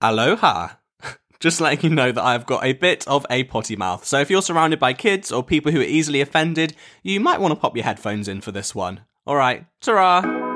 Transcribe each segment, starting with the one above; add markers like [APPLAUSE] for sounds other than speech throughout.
Aloha. [LAUGHS] Just letting you know that I've got a bit of a potty mouth. So if you're surrounded by kids or people who are easily offended, you might want to pop your headphones in for this one. All right, ta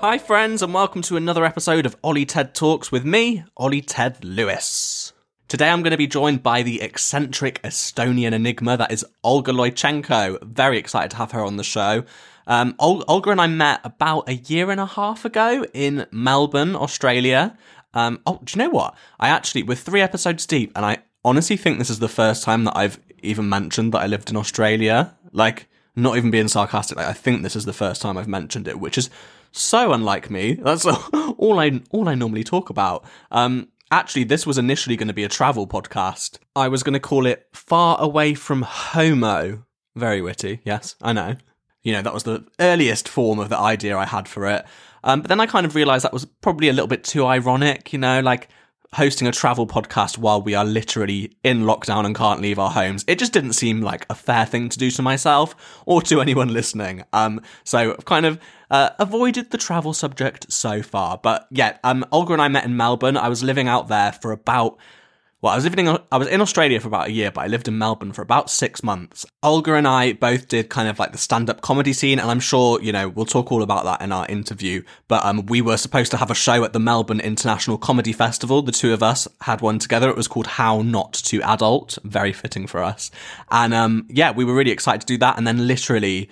Hi, friends, and welcome to another episode of Ollie Ted Talks with me, Ollie Ted Lewis. Today I'm going to be joined by the eccentric Estonian enigma that is Olga Loichenko. Very excited to have her on the show. Um, Ol- Olga and I met about a year and a half ago in Melbourne, Australia. Um, oh, do you know what? I actually, we're three episodes deep, and I honestly think this is the first time that I've even mentioned that I lived in Australia. Like, not even being sarcastic, like, I think this is the first time I've mentioned it, which is so unlike me. That's [LAUGHS] all I all I normally talk about. Um, actually, this was initially going to be a travel podcast. I was going to call it "Far Away from Homo." Very witty, yes, I know. You know, that was the earliest form of the idea I had for it. Um, but then I kind of realised that was probably a little bit too ironic. You know, like hosting a travel podcast while we are literally in lockdown and can't leave our homes. It just didn't seem like a fair thing to do to myself or to [LAUGHS] anyone listening. Um, so I've kind of uh, avoided the travel subject so far. But yeah, um, Olga and I met in Melbourne. I was living out there for about well, I was living in, I was in Australia for about a year, but I lived in Melbourne for about six months. Olga and I both did kind of like the stand-up comedy scene, and I'm sure, you know, we'll talk all about that in our interview. But, um, we were supposed to have a show at the Melbourne International Comedy Festival. The two of us had one together. It was called How Not to Adult. Very fitting for us. And, um, yeah, we were really excited to do that. And then literally,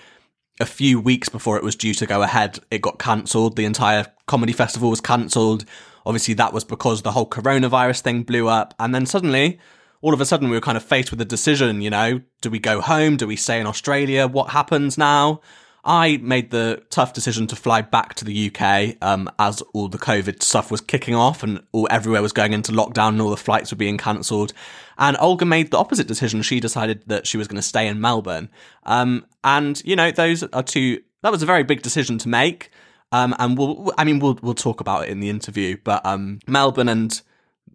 a few weeks before it was due to go ahead, it got cancelled. The entire comedy festival was cancelled Obviously, that was because the whole coronavirus thing blew up. And then suddenly, all of a sudden, we were kind of faced with a decision, you know, do we go home? Do we stay in Australia? What happens now? I made the tough decision to fly back to the UK um, as all the COVID stuff was kicking off and all everywhere was going into lockdown and all the flights were being cancelled. And Olga made the opposite decision. She decided that she was going to stay in Melbourne. Um, and you know, those are two. That was a very big decision to make. Um, and we'll, I mean, we'll we'll talk about it in the interview. But um, Melbourne and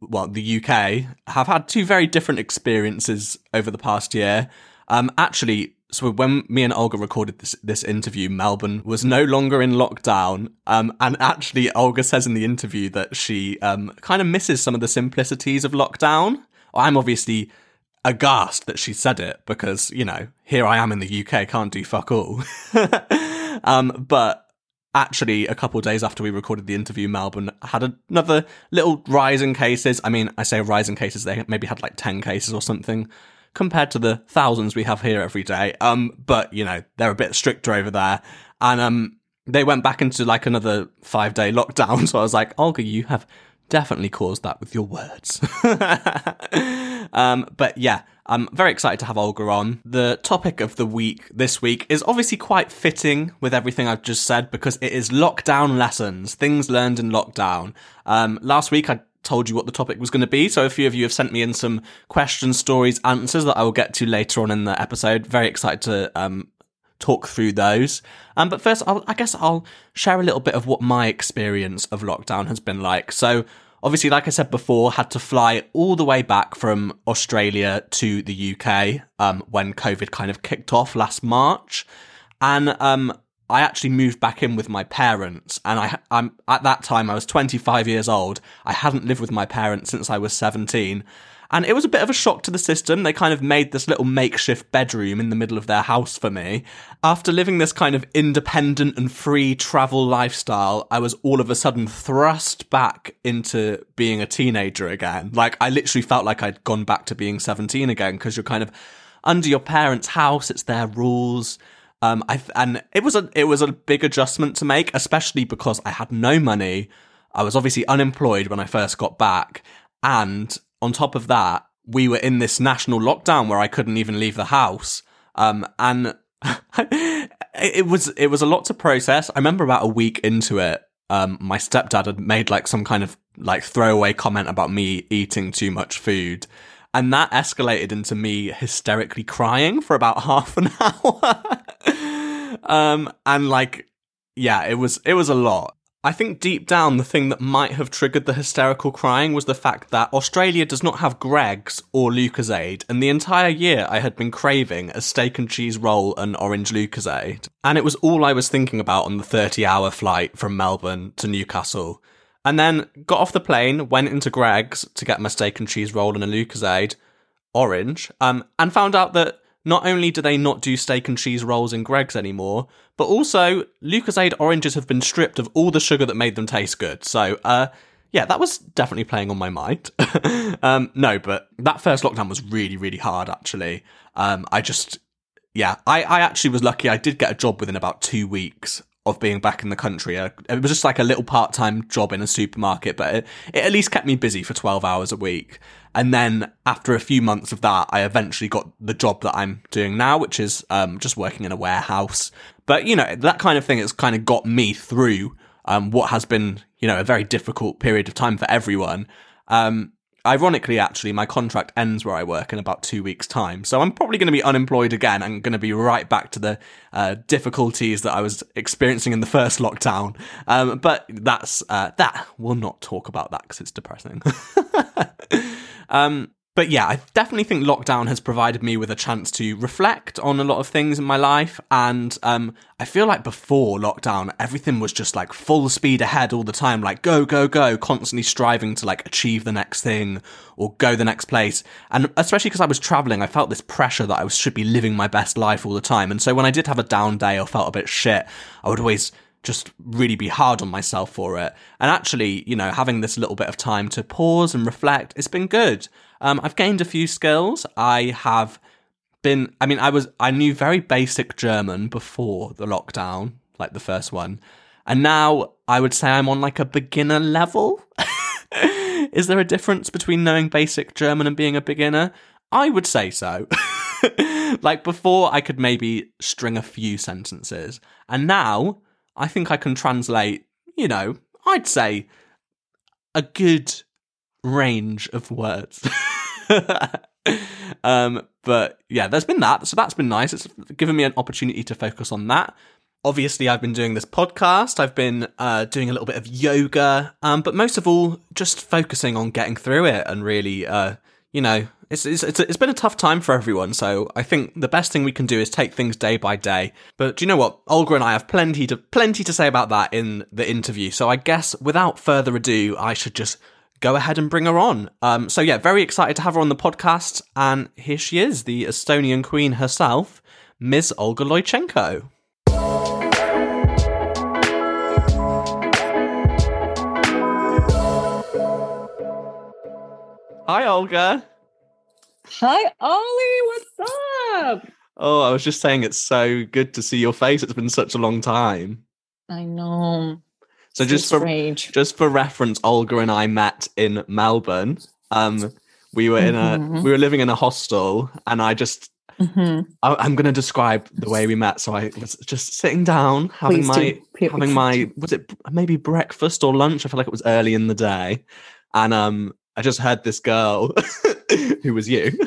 well, the UK have had two very different experiences over the past year. Um, actually, so when me and Olga recorded this this interview, Melbourne was no longer in lockdown. Um, and actually, Olga says in the interview that she um kind of misses some of the simplicities of lockdown. I'm obviously aghast that she said it because you know here I am in the UK, can't do fuck all. [LAUGHS] um, but actually a couple days after we recorded the interview melbourne had another little rise in cases. I mean i say rise in cases they maybe had like 10 cases or something compared to the thousands we have here every day. Um but you know they're a bit stricter over there. And um they went back into like another five day lockdown. [LAUGHS] So i was like olga you have definitely caused that with your words. [LAUGHS] Um but yeah I'm very excited to have Olga on. The topic of the week this week is obviously quite fitting with everything I've just said because it is lockdown lessons, things learned in lockdown. Um, last week I told you what the topic was going to be, so a few of you have sent me in some questions, stories, answers that I will get to later on in the episode. Very excited to um, talk through those. Um, but first, I'll, I guess I'll share a little bit of what my experience of lockdown has been like. So obviously, like I said before, had to fly all the way back from Australia to the UK um, when COVID kind of kicked off last March, and um, I actually moved back in with my parents. And I, I'm at that time I was 25 years old. I hadn't lived with my parents since I was 17, and it was a bit of a shock to the system. They kind of made this little makeshift bedroom in the middle of their house for me. After living this kind of independent and free travel lifestyle, I was all of a sudden thrust back into being a teenager again. Like, I literally felt like I'd gone back to being 17 again because you're kind of under your parents' house, it's their rules. Um, I and it was a it was a big adjustment to make, especially because I had no money. I was obviously unemployed when I first got back, and on top of that, we were in this national lockdown where I couldn't even leave the house. Um, and [LAUGHS] it was it was a lot to process. I remember about a week into it, um, my stepdad had made like some kind of like throwaway comment about me eating too much food. And that escalated into me hysterically crying for about [LAUGHS] half an hour. [LAUGHS] um, and like, yeah, it was, it was a lot. I think deep down, the thing that might have triggered the hysterical crying was the fact that Australia does not have Greggs or Lucozade, and the entire year I had been craving a steak and cheese roll and orange Lucozade. And it was all I was thinking about on the 30 hour flight from Melbourne to Newcastle. And then got off the plane, went into Greggs to get my steak and cheese roll and a Lucozade, orange, um, and found out that not only do they not do steak and cheese rolls in Greggs anymore, but also Lucozade oranges have been stripped of all the sugar that made them taste good. So, uh, yeah, that was definitely playing on my mind. [LAUGHS] um, no, but that first lockdown was really, really hard, actually. Um, I just, yeah, I, I actually was lucky. I did get a job within about two weeks of being back in the country. Uh, it was just like a little part time job in a supermarket, but it, it, at least kept me busy for 12 hours a week. And then after a few months of that, I eventually got the job that I'm doing now, which is um, just working in a warehouse. But, you know, that kind of thing has kind of got me through um, what has been, you know, a very difficult period of time for everyone. Um, ironically, actually, my contract ends where I work in about two weeks' time. So I'm probably going to be unemployed again and going to be right back to the uh, difficulties that I was experiencing in the first lockdown. Um, but that's uh, that. We'll not talk about that because it's depressing. [LAUGHS] um, but yeah, I definitely think lockdown has provided me with a chance to reflect on a lot of things in my life. And um, I feel like before lockdown, everything was just like full speed ahead all the time, like go, go, go, constantly striving to like achieve the next thing or go the next place. And especially because I was traveling, I felt this pressure that I should be living my best life all the time. And so when I did have a down day or felt a bit shit, I would always just really be hard on myself for it. And actually, you know, having this little bit of time to pause and reflect, it's been good. Um, I've gained a few skills. I have been, I mean, I was, I knew very basic German before the lockdown, like the first one. And now I would say I'm on like a beginner level. [LAUGHS] Is there a difference between knowing basic German and being a beginner? I would say so. [LAUGHS] like before, I could maybe string a few sentences. And now I think I can translate, you know, I'd say a good range of words. [LAUGHS] um, but yeah, there's been that. So that's been nice. It's given me an opportunity to focus on that. Obviously, I've been doing this podcast. I've been uh, doing a little bit of yoga, um, but most of all, just focusing on getting through it and really, uh, you know, it's, it's it's it's been a tough time for everyone. So I think the best thing we can do is take things day by day. But do you know what? Olga and I have plenty to plenty to say about that in the interview. So I guess without further ado, I should just go ahead and bring her on. Um, so yeah, very excited to have her on the podcast, and here she is, the Estonian queen herself, Ms. Olga Loichenko. Hi, Olga. Hi, Ollie. What's up? Oh, I was just saying it's so good to see your face. It's been such a long time. I know. So just for just for reference, Olga and I met in Melbourne. Um, we were in a mm-hmm. we were living in a hostel, and I just mm-hmm. I, am going to describe the way we met. So I was just sitting down, having Please my do. having my was it maybe breakfast or lunch? I feel like it was early in the day, and um, I just heard this girl [LAUGHS] who was you,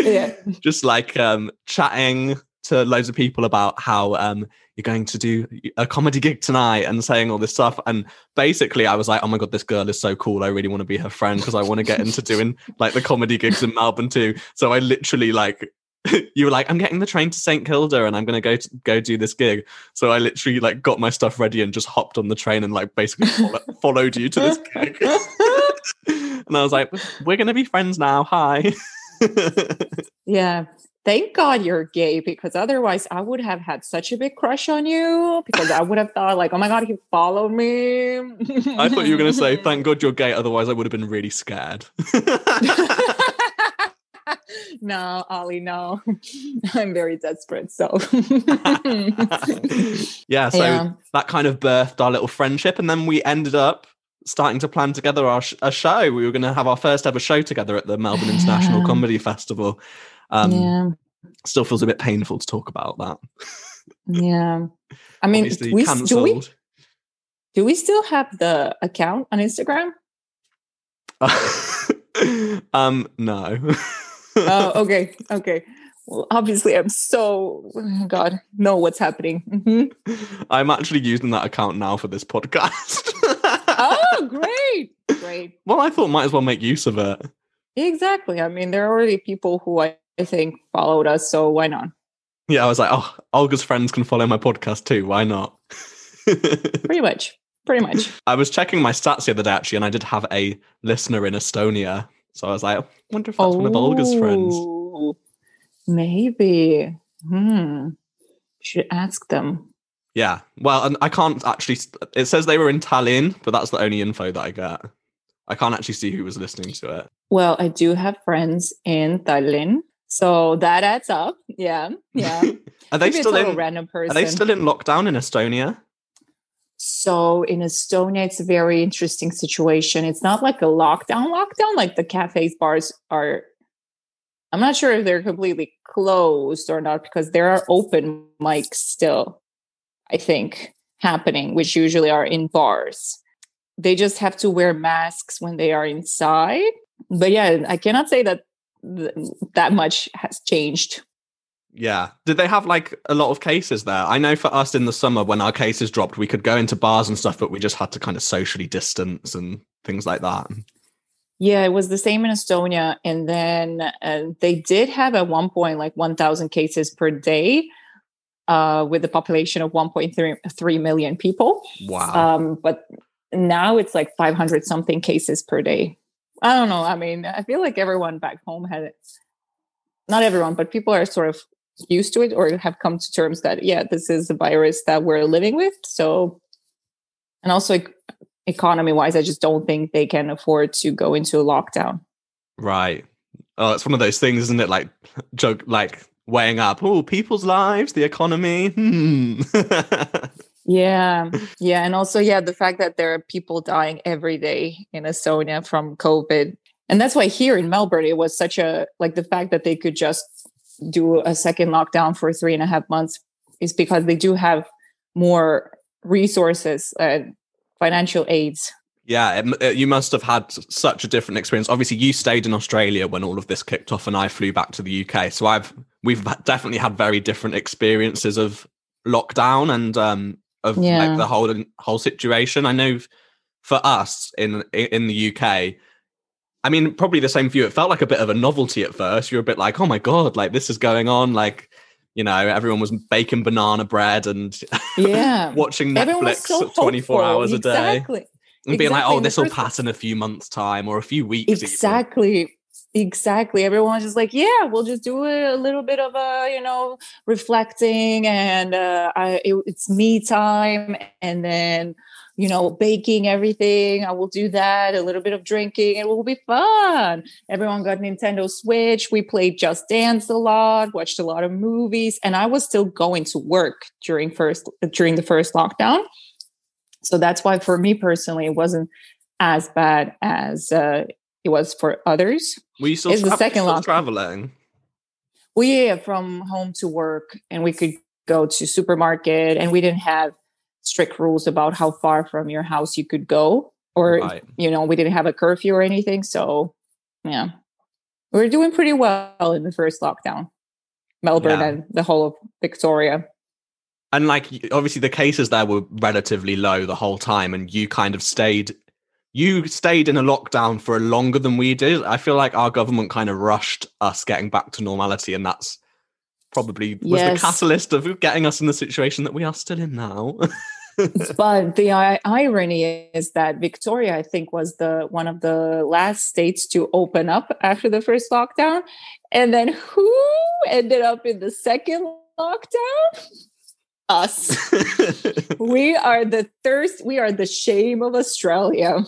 yeah, [LAUGHS] just like um chatting to loads of people about how um, you're going to do a comedy gig tonight and saying all this stuff. And basically, I was like, oh my God, this girl is so cool. I really want to be her friend because I want to get into doing like the comedy gigs in Melbourne too. So I literally like, [LAUGHS] you were like, I'm getting the train to St Kilda and I'm going to go to go do this gig. So I literally like got my stuff ready and just hopped on the train and like basically follow- followed you to this gig. And I was like, we're going to be friends now. Hi. [LAUGHS] yeah thank God you're gay because otherwise I would have had such a big crush on you because I would have thought like, oh my God, he followed me. I thought you were going to say, thank God you're gay. Otherwise I would have been really scared. [LAUGHS] no, Ollie, no. I'm very desperate. So [LAUGHS] yeah, so yeah. that kind of birthed our little friendship. And then we ended up starting to plan together our sh- a show. We were going to have our first ever show together at the Melbourne International Comedy Festival. Um, yeah. Still feels a bit painful to talk about that. [LAUGHS] yeah. I mean, we, do we do we still have the account on Instagram? [LAUGHS] um, no. oh, [LAUGHS] okay, okay. well, obviously I'm so oh God know what's happening. Mhm. I'm actually using that account now for this podcast. Oh, great, great. [LAUGHS] well, I thought might as well make use of it. Exactly. I mean, there are already people who I, think followed us, so why not? Yeah, I was like, oh, Olga's friends can follow my podcast too. Why not? [LAUGHS] Pretty much. Pretty much. I was checking my stats the other day actually, and I did have a listener in Estonia. So I was like, I wonder if that's one of Olga's friends. Oh, Maybe. Hmm. Should ask them. Yeah. Well, and I can't actually. It says they were in Tallinn, but that's the only info that I get. I can't actually see who was listening to it. Well, I do have friends in Tallinn, so that adds up. Yeah, yeah. [LAUGHS] are they Maybe still in? random person? Are they still in lockdown in Estonia? So in Estonia, it's a very interesting situation. It's not like a lockdown, lockdown. Like the cafes, bars are. I'm not sure if they're completely closed or not because there are open mics still. I think happening, which usually are in bars. They just have to wear masks when they are inside. But yeah, I cannot say that th- that much has changed. Yeah. Did they have like a lot of cases there? I know for us in the summer when our cases dropped, we could go into bars and stuff, but we just had to kind of socially distance and things like that. Yeah, it was the same in Estonia. And then uh, they did have at one point like 1,000 cases per day uh, with a population of 1.3 million people. Wow. Um, but now it's like 500 something cases per day. I don't know. I mean, I feel like everyone back home had it. Not everyone, but people are sort of used to it or have come to terms that, yeah, this is the virus that we're living with. So, and also ec- economy wise, I just don't think they can afford to go into a lockdown. right. Oh, it's one of those things, isn't it? Like [LAUGHS] joke, like weighing up. Oh, people's lives, the economy. Hmm. [LAUGHS] Yeah. Yeah. And also, yeah, the fact that there are people dying every day in Estonia from COVID. And that's why here in Melbourne, it was such a like the fact that they could just do a second lockdown for three and a half months is because they do have more resources and financial aids. Yeah, it, you must have had such a different experience. Obviously, you stayed in Australia when all of this kicked off, and I flew back to the UK. So I've we've definitely had very different experiences of lockdown and um of Yeah. like the whole whole situation. I know for us in in the UK. I mean, probably the same for you. It felt like a bit of a novelty at first. You're a bit like, "Oh my god, like this is going on!" Like, you know, everyone was baking banana bread and Yeah. [LAUGHS] watching Netflix so 24 hopeful. hours a day Exactly. and being like, "Oh, this will place- pass in a few months' time or a few weeks." even." exactly exactly everyone's just like yeah we'll just do a little bit of a you know reflecting and uh I, it, it's me time and then you know baking everything i will do that a little bit of drinking it will be fun everyone got nintendo switch we played just dance a lot watched a lot of movies and i was still going to work during first during the first lockdown so that's why for me personally it wasn't as bad as uh, it was for others. Were you still, It's the second still lockdown. traveling? Well, yeah, from home to work, and we could go to supermarket, and we didn't have strict rules about how far from your house you could go, or Right. you know, we didn't have a curfew or anything. So, yeah, we are doing pretty well in the first lockdown, Melbourne Yeah. and the whole of Victoria. And like, obviously, the cases there were relatively low the whole time, and you kind of stayed. You stayed in a lockdown for longer than we did. I feel like our government kind of rushed us getting back to normality, and that's probably was Yes. the catalyst of getting us in the situation that we are still in now. [LAUGHS] but the i- irony is that Victoria, I think, was the one of the last states to open up after the first lockdown, and then who ended up in the second lockdown? Us. [LAUGHS] we are the thirst. We are the shame of Australia.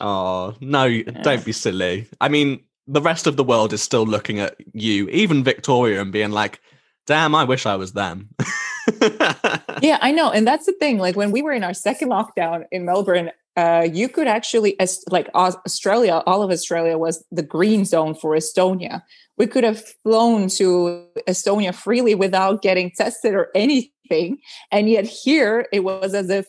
Oh, no, don't be silly. I mean, the rest of the world is still looking at you, even Victoria, and being like, damn, I wish I was them. [LAUGHS] Yeah, I know, and that's the thing. Like when we were in our second lockdown in Melbourne, uh, you could actually, as like Australia, all of Australia was the green zone for Estonia. We could have flown to Estonia freely without getting tested or anything, and yet here it was as if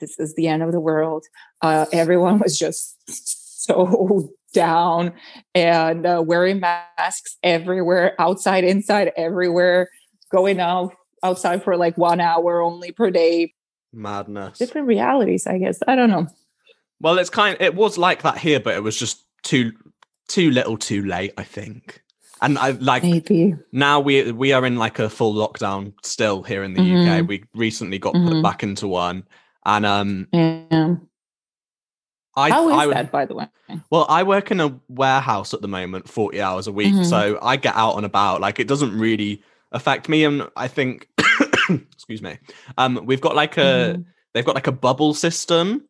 this is the end of the world. Uh, everyone was just [LAUGHS] so down and uh, wearing masks everywhere, outside, inside, everywhere, going out outside for like one hour only per day. Madness. Different realities, I guess. I don't know. Well, it's kind. Of, It was like that here, but it was just too too little, too late. I think. And I like maybe now we we are in like a full lockdown still here in the Mhm. UK. We recently got put Mhm. back into one, and um, yeah. I How is I that, by the way? Well, I work in a warehouse at the moment, 40 hours a week. Mhm. So I get out and about. Like it doesn't really affect me. And I think, [COUGHS] excuse me, um, we've got like a, Mhm. they've got like a bubble system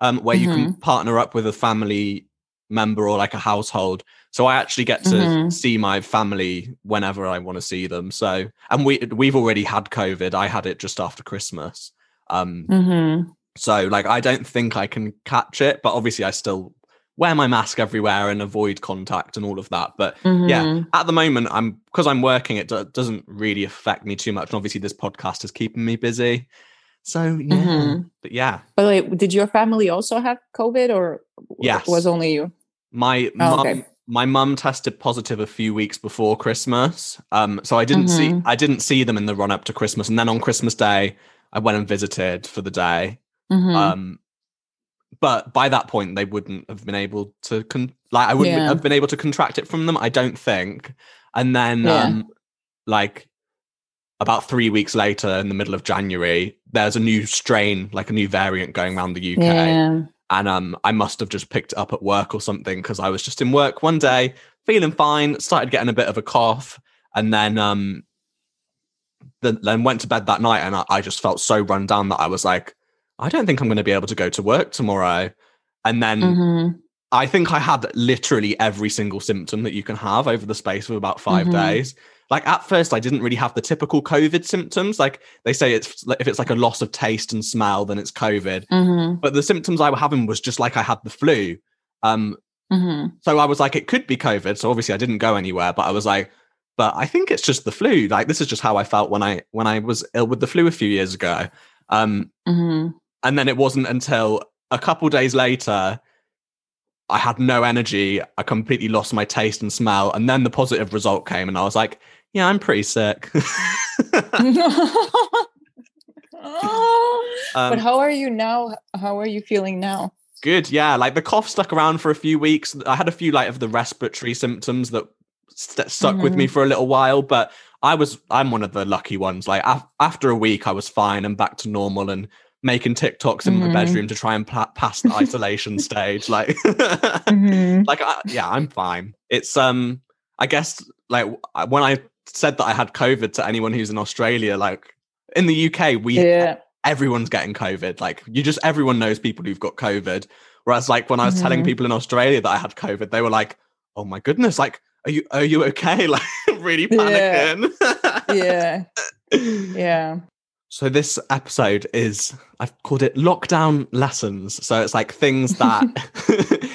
um, where you can partner up with a family member or like a household. So I actually get to Mhm. see my family whenever I want to see them. So, and we, we've already had COVID. I had it just after Christmas. Um, Mhm. so like I don't think I can catch it, but obviously I still wear my mask everywhere and avoid contact and all of that. But yeah, Mhm. at the moment I'm because I'm working, it do- doesn't really affect me too much. And obviously this podcast is keeping me busy. So yeah, Mhm. but yeah, By the way, did your family also have COVID or Yes. was only you? my Oh, mum, okay. my mum tested positive a few weeks before Christmas. Um, so I didn't see Mhm. I didn't see them in the run up to Christmas, and then on Christmas Day I went and visited for the day. Mhm. um but by that point they wouldn't have been able to con- like i wouldn't Yeah. have been able to contract it from them i don't think and then Yeah. um like about three weeks later in the middle of january there's a new strain like a new variant going around the uk yeah. and um i must have just picked it up at work or something because i was just in work one day feeling fine started getting a bit of a cough and then um then, then went to bed that night and I, I just felt so run down that i was like i don't think i'm going to be able to go to work tomorrow and then Mhm. i think i had literally every single symptom that you can have over the space of about 5 Mhm. days like at first i didn't really have the typical covid symptoms like they say it's if it's like a loss of taste and smell then it's covid Mhm. but the symptoms I were having was just like I had the flu. Um, Mhm. so I was like, it could be COVID. So obviously I didn't go anywhere, but I was like, but I think it's just the flu. Like this is just how I felt when I when I was ill with the flu a few years ago. Um, Mhm. and then it wasn't until a couple days later I had no energy. I completely lost my taste and smell, and then the positive result came, and I was like, yeah, I'm pretty sick. [LAUGHS] but um, how are you now? How are you feeling now? Good, yeah. Like the cough stuck around for a few weeks. I had a few like of the respiratory symptoms that st- stuck with me for a little while, but I was I'm one of the lucky ones. Like af- after a week, I was fine and back to normal and making TikToks in my Mhm. bedroom to try and pla- pass the isolation [LAUGHS] stage. Like, [LAUGHS] Mhm. like I, yeah, I'm fine. It's um, I guess like when I said that I had COVID to anyone who's in Australia, like in the UK, we Yeah. everyone's getting COVID. Like you just everyone knows people who've got COVID. Whereas like when I was telling Mhm. people in Australia that I had COVID, they were like, "Oh my goodness! Like, are you are you okay?" [LAUGHS] Like really Yeah. panicking. Yeah. [LAUGHS] Yeah. So this episode is I've called it lockdown lessons. So it's like things that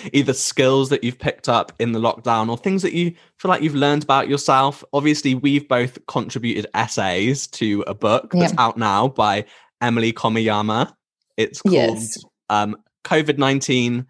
[LAUGHS] [LAUGHS] either skills that you've picked up in the lockdown or things that you feel like you've learned about yourself. Obviously, we've both contributed essays to a book that's Yeah. out now by Emily Komiyama. It's called Yes. um, COVID nineteen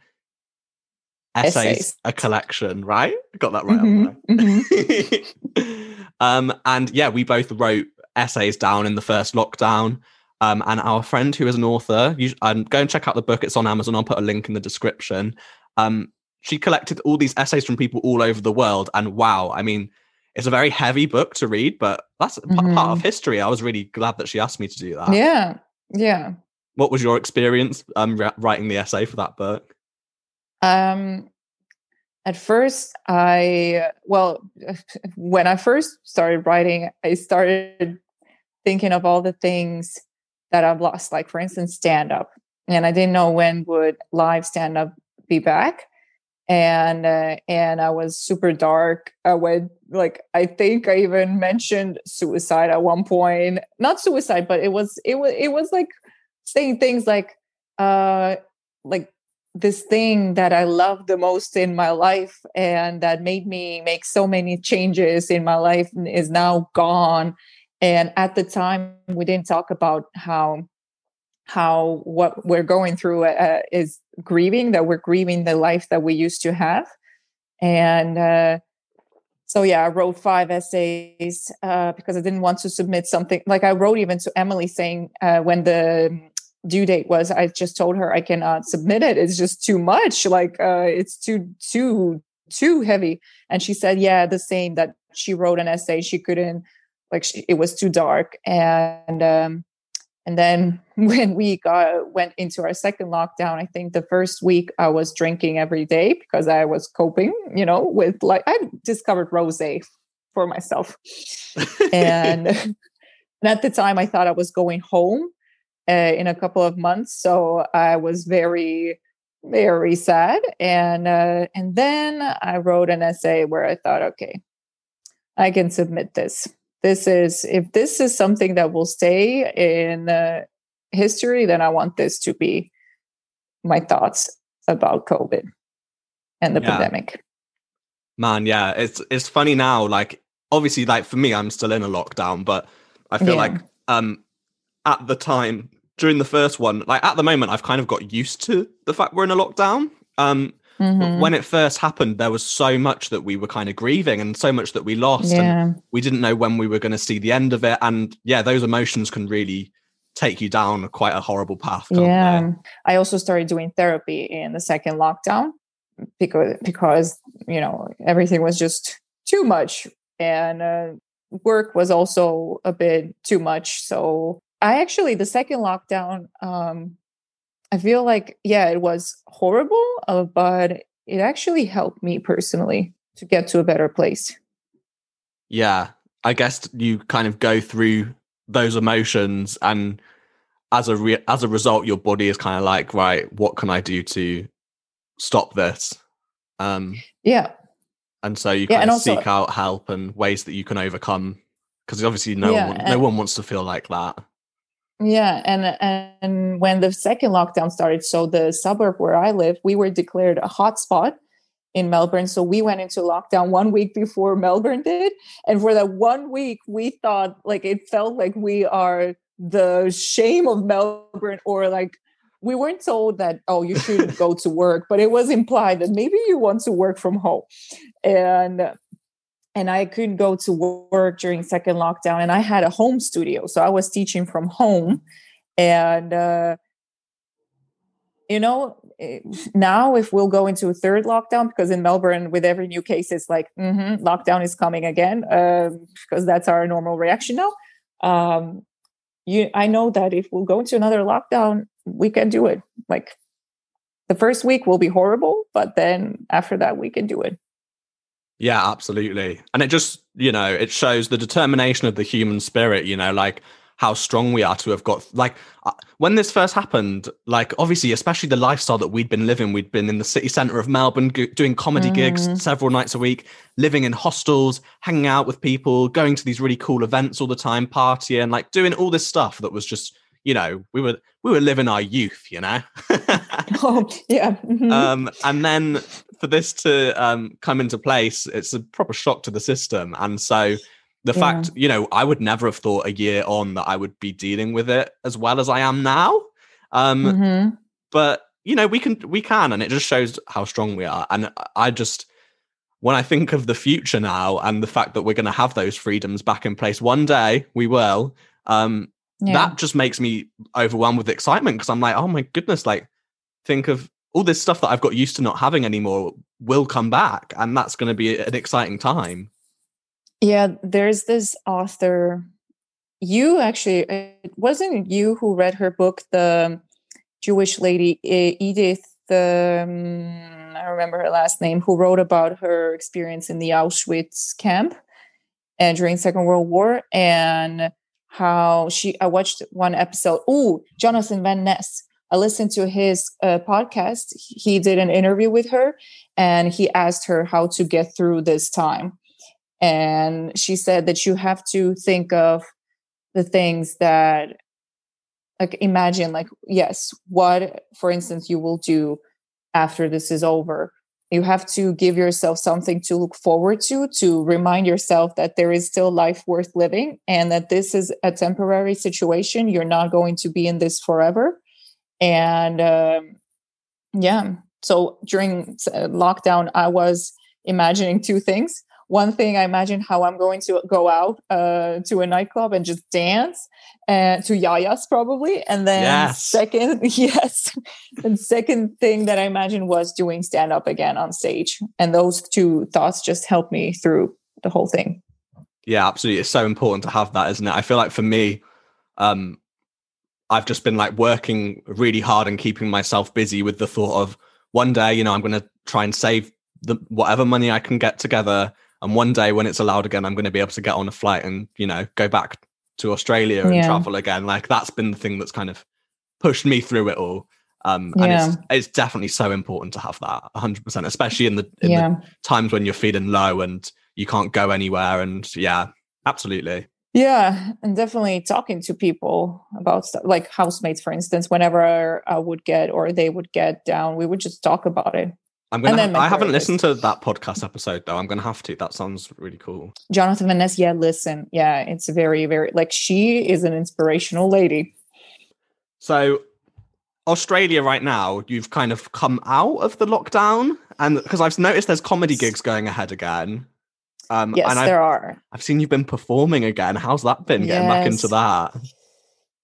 essays, Essays. a collection. Right? Got that right. Mhm. haven't Mhm. [LAUGHS] Um, and yeah, we both wrote essays down in the first lockdown. Um, and our friend who is an author, you, um, go and check out the book. It's on Amazon. I'll put a link in the description. Um, she collected all these essays from people all over the world. And wow, I mean, it's a very heavy book to read, but that's p- part of history. I was really glad that she asked me to do that. Yeah. Yeah. What was your experience um, ri- writing the essay for that book? Um, at first, I, well, [LAUGHS] when I first started writing, I started thinking of all the things that I've lost, like, for instance, stand up. And I didn't know when would live stand up be back. And uh, and I was super dark. I went like I think I even mentioned suicide at one point. Not suicide, but it was it was it was like saying things like uh like this thing that I love the most in my life and that made me make so many changes in my life is now gone. And at the time, we didn't talk about how how what we're going through uh, is grieving that we're grieving the life that we used to have and uh, so yeah i wrote five essays uh, because i didn't want to submit something like i wrote even to emily saying uh, when the due date was i just told her i cannot submit it. It's just too much. Like uh, it's too too too heavy. And she said yeah the same that she wrote an essay. She couldn't like she, it was too dark. And um and then [LAUGHS] when we got went into our second lockdown i think the first week i was drinking every day because i was coping you know with like i discovered rosé for myself. [LAUGHS] And, and [LAUGHS] at the time i thought i was going home uh, in a couple of months so i was very very sad and uh, and then i wrote an essay where i thought okay i can submit this this is if this is something that will stay in uh, history then i want this to be my thoughts about covid and the yeah. pandemic man yeah it's it's funny now like obviously like for me i'm still in a lockdown but i feel yeah. like um at the time during the first one like at the moment i've kind of got used to the fact we're in a lockdown um Mm-hmm. When it first happened, there was so much that we were kind of grieving and so much that we lost. Yeah. And we didn't know when we were going to see the end of it. And yeah, those emotions can really take you down quite a horrible path. Yeah. They? I also started doing therapy in the second lockdown because because you know everything was just too much and uh, work was also a bit too much. So I actually the second lockdown um I feel like, yeah, it was horrible, uh, but it actually helped me personally to get to a better place. Yeah, I guess you kind of go through those emotions, and as a re- as a result, your body is kind of like, right, what can I do to stop this? Um, yeah, and so you kind yeah, of also, seek out help and ways that you can overcome because obviously no yeah, one no one wants to feel like that. Yeah, and and when the second lockdown started, so the suburb where I live, we were declared a hotspot in Melbourne. So we went into lockdown one week before [LAUGHS] Melbourne did, and for that one week, we thought like it felt like we are the shame of Melbourne, or like we weren't told that oh you shouldn't [LAUGHS] go to work, but it was implied that maybe you want to work from home, and and I couldn't go to work during second lockdown and I had a home studio so I was teaching from home and uh, you know eh, now if we'll go into a third lockdown because in Melbourne with every new case it's like mm-hmm, lockdown is coming again um, because that's our normal reaction now um, you I know that if we'll go into another lockdown we can do it. Like the first week will be horrible but then after that we can do it yeah, absolutely. And it just, you know, it shows the determination of the human spirit, you know, like how strong we are to have got like uh, when this first happened like obviously especially the lifestyle that we'd been living we'd been in the city center of melbourne g- doing comedy mm. gigs several nights a week living in hostels hanging out with people going to these really cool events all the time partying like doing all this stuff that was just you know we were we were living our youth you know [LAUGHS] [LAUGHS] oh yeah mm-hmm. um and then for this to um, come into place, it's a proper shock to the system. And so the yeah. fact, you know, I would never have thought a year on that I would be dealing with it as well as I am now. Um, mm-hmm. But you know, we can, we can, and it just shows how strong we are. And I just, when I think of the future now and the fact that we're going to have those freedoms back in place one day, we will. Um, yeah. That just makes me overwhelmed with excitement because I'm like, oh my goodness, like think of all this stuff that I've got used to not having anymore will come back, and that's going to be an exciting time. Yeah, there's this author. You actually, it wasn't you who read her book, the Jewish lady Edith. Um, I remember her last name, who wrote about her experience in the Auschwitz camp and during Second World War, and how she. I watched one episode. Oh, Jonathan Van Ness I listened to his uh, podcast. He did an interview with her and he asked her how to get through this time. And she said that you have to think of the things that, like, imagine, like, yes, what, for instance, you will do after this is over. You have to give yourself something to look forward to, to remind yourself that there is still life worth living and that this is a temporary situation. You're not going to be in this forever. And um, yeah. So during uh, lockdown i was imagining two things one thing i imagine how i'm going to go out uh, to a nightclub and just dance and to yayas probably and then Yes. second [LAUGHS] yes and second thing that i imagine was doing stand up again on stage and those two thoughts just helped me through the whole thing Yeah, absolutely. It's so important to have that, isn't it? I feel like for me, um, I've just been like working really hard and keeping myself busy with the thought of one day, you know, I'm going to try and save the whatever money I can get together, and one day when it's allowed again, I'm going to be able to get on a flight and you know go back to Australia and Yeah. travel again. Like that's been the thing that's kind of pushed me through it all. Um, and it's it's definitely so important to have that 100, percent especially in the in the times when you're feeling low and you can't go anywhere and yeah absolutely Yeah, and definitely talking to people about stuff like housemates, for instance. Whenever I would get or they would get down, we would just talk about it. I'm gonna ha- i haven't listened to that podcast episode though. I'm gonna have to. That sounds really cool. Jonathan Van Ness, yeah, listen, yeah, it's very, very like she is an inspirational lady. so australia right now you've kind of come out of the lockdown and because i've noticed there's comedy gigs going ahead again. Um Yes, and I've, there are. I've seen you've been performing again. How's that been getting back into that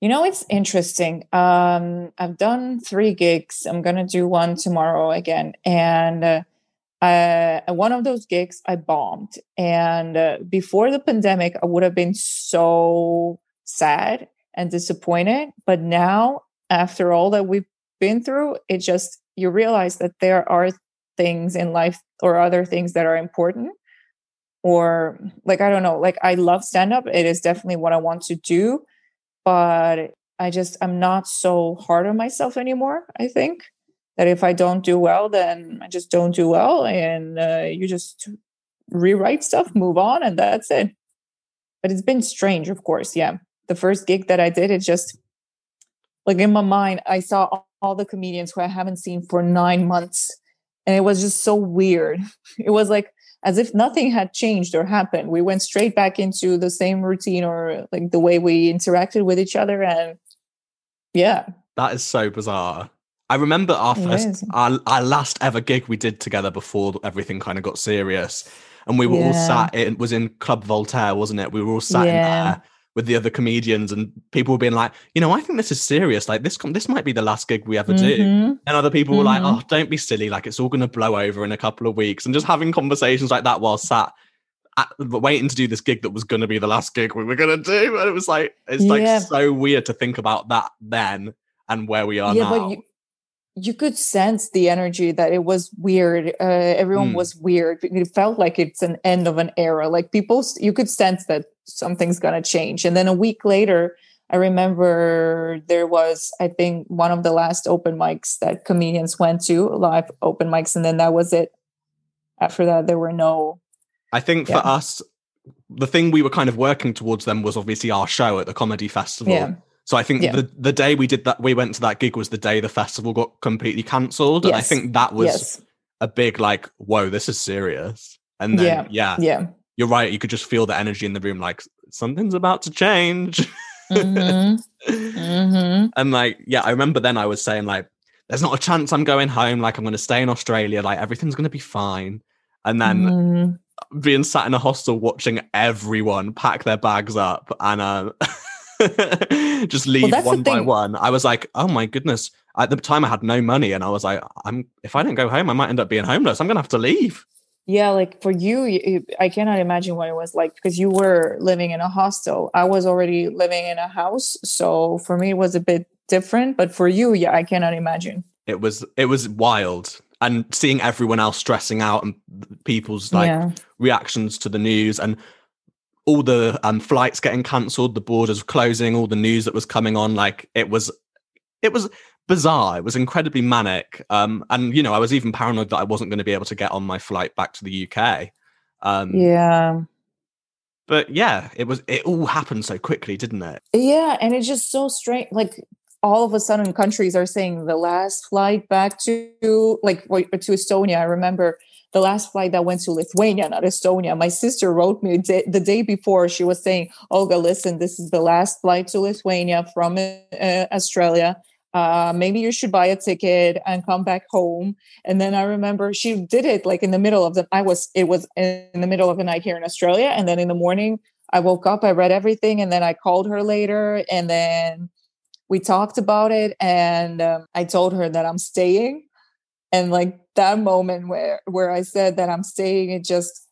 You know, it's interesting. Um, I've done three gigs. I'm gonna do one tomorrow again, and uh, uh, one of those gigs I bombed. And uh, before the pandemic, I would have been so sad and disappointed. But now, after all that we've been through, it just you realize that there are things in life or other things that are important. Or like I don't know, like I love stand up. It is definitely what I want to do but I just I'm not so hard on myself anymore. I think that if I don't do well, then I just don't do well, and uh, you just rewrite stuff, move on, and that's it. But it's been strange, of course. Yeah, the first gig that I did, it just like in my mind, I saw all, the comedians who I haven't seen for nine months, and it was just so weird. [LAUGHS] It was like as if nothing had changed or happened. We went straight back into the same routine or like the way we interacted with each other. And yeah, That is so bizarre. I remember our first, our, our last ever gig we did together before everything kind of got serious, and we were all sat. It was in Club Voltaire, wasn't it? We were all sat in there with the other comedians, and people were being like, you know, I think this is serious. Like this, com- this might be the last gig we ever do. Mhm. And other people were like, Mhm. oh, don't be silly. Like it's all going to blow over in a couple of weeks, and just having conversations like that while sat. At, waiting to do this gig that was going to be the last gig we were going to do, and it was like it's Yeah. like so weird to think about that then and where we are yeah, now. you, you could sense the energy that it was weird. Uh, everyone Mm. was weird. It felt like it's an end of an era. Like people, you could sense that something's going to change. And then a week later, I remember there was, I think, one of the last open mics that comedians went to, live open mics, and then that was it. After that, there were no. I think Yeah. for us, the thing we were kind of working towards them was obviously our show at the comedy festival. Yeah. So I think Yeah. the the day we did that, we went to that gig was the day the festival got completely cancelled, and I think that was yes. a big like, whoa, this is serious. And then Yeah. yeah, Yeah. you're right. You could just feel the energy in the room, like something's about to change. Mhm. Mhm. [LAUGHS] and like, yeah, I remember then I was saying like, there's not a chance I'm going home. Like I'm going to stay in Australia. Like everything's going to be fine. And then Mhm. being sat in a hostel watching everyone pack their bags up and uh, [LAUGHS] [LAUGHS] just leave the one by one. I was like, oh my goodness. At the time, I had no money, and I was like, I'm if I don't go home, I might end up being homeless. I'm gonna have to leave. Yeah, like for you, you- you- I cannot imagine what it was like because you were living in a hostel. I was already living in a house, so for me it was a bit different. But for you, yeah, I cannot imagine. It was it was wild, and seeing everyone else stressing out and people's like yeah, reactions to the news and all the um, flights getting cancelled, the borders closing, all the news that was coming on. Like it was, it was bizarre. It was incredibly manic. Um, and you know, I was even paranoid that I wasn't going to be able to get on my flight back to the UK. Um, yeah, But yeah, it was. It all happened so quickly, didn't it? yeah, and it's just so strange. Like all of a sudden, countries are saying the last flight back to like to Estonia. I remember the last flight that went to Lithuania, not Estonia. My sister wrote me da- the day before. She was saying, "Olga, listen, this is the last flight to Lithuania from uh, Australia. uh, maybe you should buy a ticket and come back home. And then I remember she did it like in the middle of the, I was, it was in the middle of the night here in Australia. And then in the morning, I woke up, I read everything, and then I called her later. And then we talked about it. And um, I told her that I'm staying. And like that moment where, where I said that I'm staying, it just,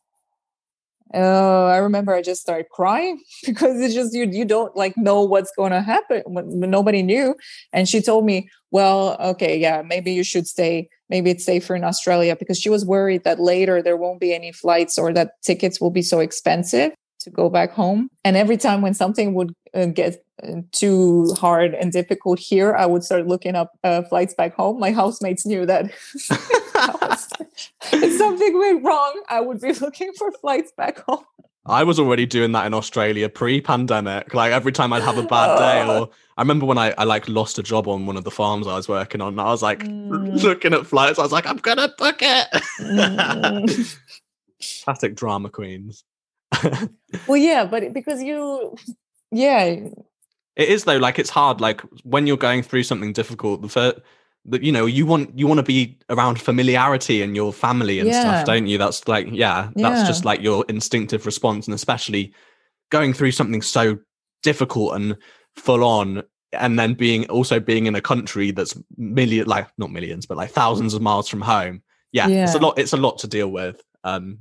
Oh, I remember I just started crying [LAUGHS] because it's just you you don't like know what's going to happen nobody knew. And she told me, "Well, okay, yeah, maybe you should stay. Maybe it's safer in Australia because she was worried that later there won't be any flights or that tickets will be so expensive to go back home. And every time when something would get too hard and difficult here, I would start looking up uh, flights back home. My housemates knew that [LAUGHS] if something went wrong, I would be [LAUGHS] looking for flights back home. I was already doing that in Australia pre-pandemic. Like every time I'd have a bad day, or [LAUGHS] I remember when I, I like lost a job on one of the farms I was working on. I was like mm. looking at flights. I was like, I'm gonna book it. Mm. Classic drama queens. well, yeah, but because you, yeah, it is though. Like it's hard. Like when you're going through something difficult, the first that you know you want you want to be around familiarity and your family and yeah. stuff don't you that's like yeah, yeah that's just like your instinctive response and especially going through something so difficult and full on and then being also being in a country that's million like not millions but like thousands of miles from home yeah, yeah. it's a lot it's a lot to deal with um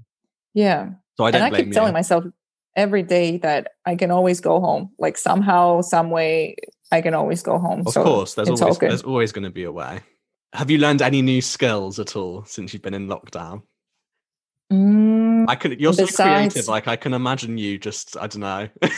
yeah so i don't and i keep telling myself every day that i can always go home like somehow some way I can always go home. Of so course, there's always there's always going to be a way. Have you learned any new skills at all since you've been in lockdown? Mm, I could. You're besides, so creative. Like I can imagine you just. I don't know. [LAUGHS]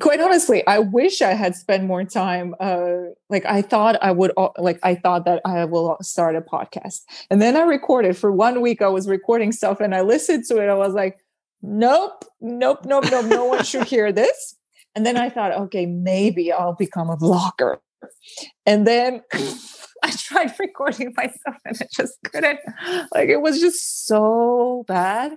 quite honestly i wish i had spent more time uh like i thought i would like i thought that i will start a podcast and then i recorded for one week i was recording stuff and i listened to it i was like nope nope nope nope no one should hear [LAUGHS] this and then I thought, okay, maybe I'll become a vlogger. And then [LAUGHS] I tried recording myself and I just couldn't. Like it was just so bad.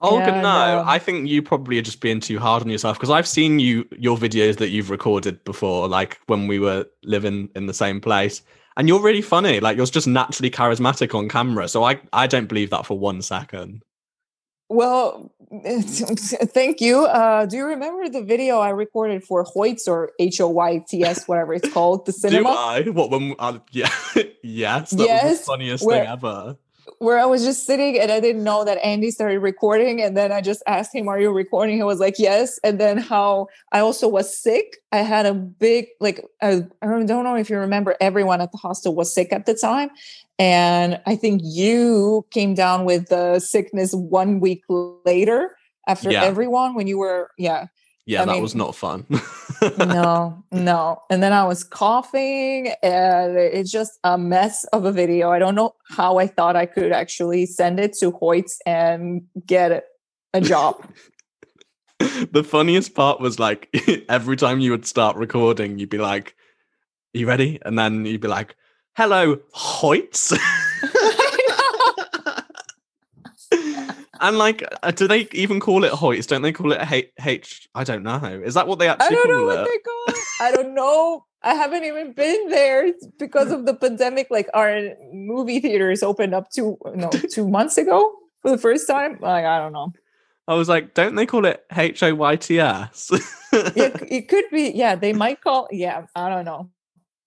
Oh and, no! Um, I think you probably are just being too hard on yourself because I've seen you your videos that you've recorded before, like when we were living in the same place, and you're really funny. Like you're just naturally charismatic on camera. So I I don't believe that for one second. Well, [LAUGHS] thank you. Uh, do you remember the video I recorded for Hoyts or H O Y T S, whatever it's called, the cinema? Do I? What when? Uh, [LAUGHS] yeah, yes. That yes, was the funniest where, thing ever. Where I was just sitting and I didn't know that Andy started recording, and then I just asked him, "Are you recording?" He was like, "Yes." And then how I also was sick. I had a big like I, I don't know if you remember. Everyone at the hostel was sick at the time, and I think you came down with the sickness one week later after yeah. everyone when you were, yeah. Yeah, I that mean, was not fun. no, [LAUGHS] no. And then I was coughing and it's just a mess of a video. I don't know how I thought I could actually send it to Hoyts and get a job. [LAUGHS] the funniest part was like [LAUGHS] every time you would start recording, you'd be like, Are you ready? And then you'd be like, hello, Hoyts. [LAUGHS] and like, uh, do they even call it Hoyts? Don't they call it H? H I don't know. Is that what they actually? I don't know what they call it. I don't know. I haven't even been there because of the pandemic. Like our movie theaters opened up two no [LAUGHS] two months ago for the first time. Like I don't know. I was like, don't they call it H O Y T S? it, [LAUGHS] it could be. Yeah, they might call. Yeah, I don't know.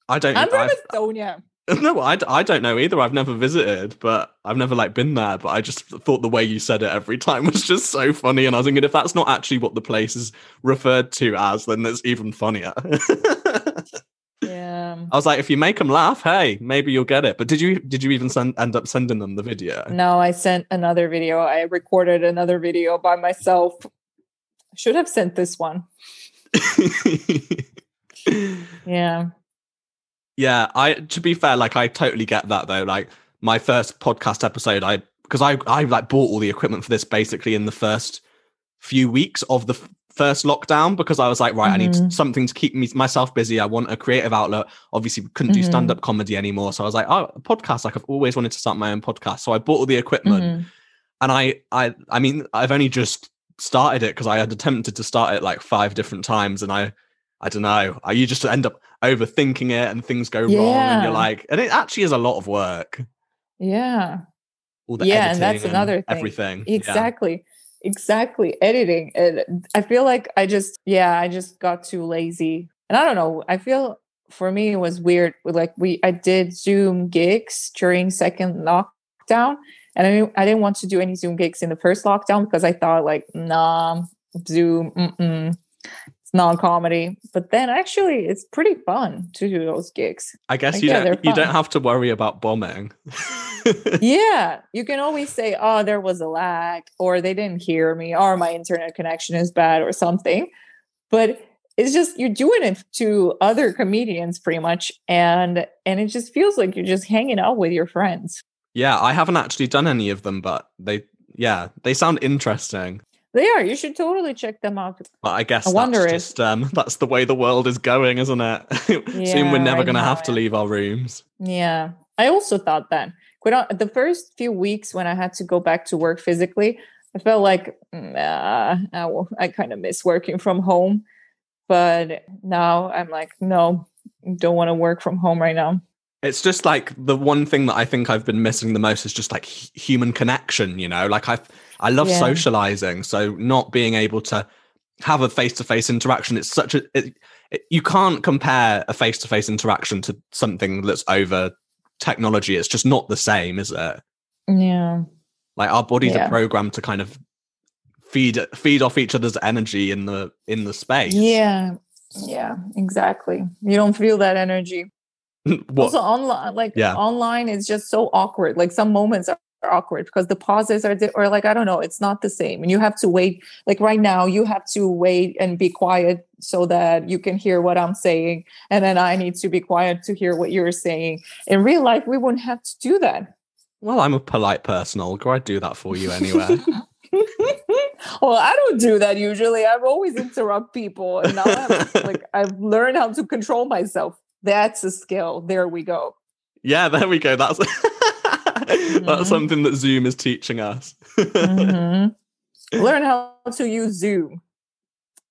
I don't. Know. I'm from I've, Estonia. [LAUGHS] No, I, I don't know either. I've never visited, but I've never like been there. But I just thought the way you said it every [LAUGHS] time was just so funny, and I was thinking if that's not actually what the place is referred to as, then that's even funnier. [LAUGHS] yeah, I was like, if you make them laugh, hey, maybe you'll get it. But did you did you even send end up sending them the video? No, I sent another video. I recorded another video by myself. I should have sent this one. yeah yeah, I to be fair, like I totally get that though. Like my first podcast episode, I because I I like bought all the equipment for this basically in the first few weeks of the f- first lockdown because I was like, right, mm-hmm. I need mm-hmm. something to keep me myself busy. I want a creative outlet. Obviously, we couldn't mm-hmm. do stand up comedy anymore, so I was like, oh, a podcast. Like I've always wanted to start my own podcast, so I bought all the equipment, mm-hmm. and I I I mean, I've only just started it because I had attempted to start it like five different times, and I I don't know. Uh, you just end up overthinking it and things go wrong and you're like and it actually is a lot of work. Yeah. All the Yeah, and that's another thing. everything. Yeah. Exactly. Exactly. Editing. And I feel like I just, yeah, I just got too lazy. And I don't know. I feel for me it was weird like we I did Zoom gigs during second lockdown. And I didn't, I didn't want to do any Zoom gigs in the first lockdown because I thought like, nah, Zoom, mm-mm, it's not comedy. But then actually it's pretty fun to do those gigs. I guess Like, you yeah, don't, you don't have to worry about bombing. [LAUGHS] yeah, you can always say, "Oh, there was a lag," or "They didn't hear me," or "My internet connection is bad," or something. But it's just you're doing it to other comedians, pretty much, and and it just feels like you're just hanging out with your friends. yeah, I haven't actually done any of them, but they yeah, they sound interesting. They are. You should totally check them out. But I guess I wonder that's if- just um [LAUGHS] that's the way the world is going, isn't it? [LAUGHS] Soon we're never gonna now, have to leave our rooms. Yeah, I also thought that. Quite hon- the first few weeks when I had to go back to work physically, I felt like uh, I, I kind of miss working from home. But now I'm like, no, don't want to work from home right now. It's just like the one thing that I think I've been missing the most is just like hu- human connection, you know? Like I I love Yeah. socializing, so not being able to have a face-to-face interaction it's such a it, it, you can't compare a face-to-face interaction to something that's over technology. It's just not the same, is it? Yeah, Like our bodies Yeah. are programmed to kind of feed feed off each other's energy in the in the space. yeah, yeah, exactly. You don't feel that energy. [LAUGHS] what? Also, online, like Yeah. online is just so awkward. Like some moments are awkward because the pauses are, di- or like I don't know, it's not the same, and you have to wait. Like right now, you have to wait and be quiet so that you can hear what I'm saying, and then I need to be quiet to hear what you're saying. In real life, we wouldn't have to do that. well, I'm a polite person, Olga. I'd do that for you anyway. [LAUGHS] well, I don't do that usually. i've always interrupt people, and now I'm like [LAUGHS] I've learned how to control myself. That's a skill. There we go. Yeah, there we go. That's [LAUGHS] Mhm. that's something that Zoom is teaching us. Mhm. Learn how to use Zoom.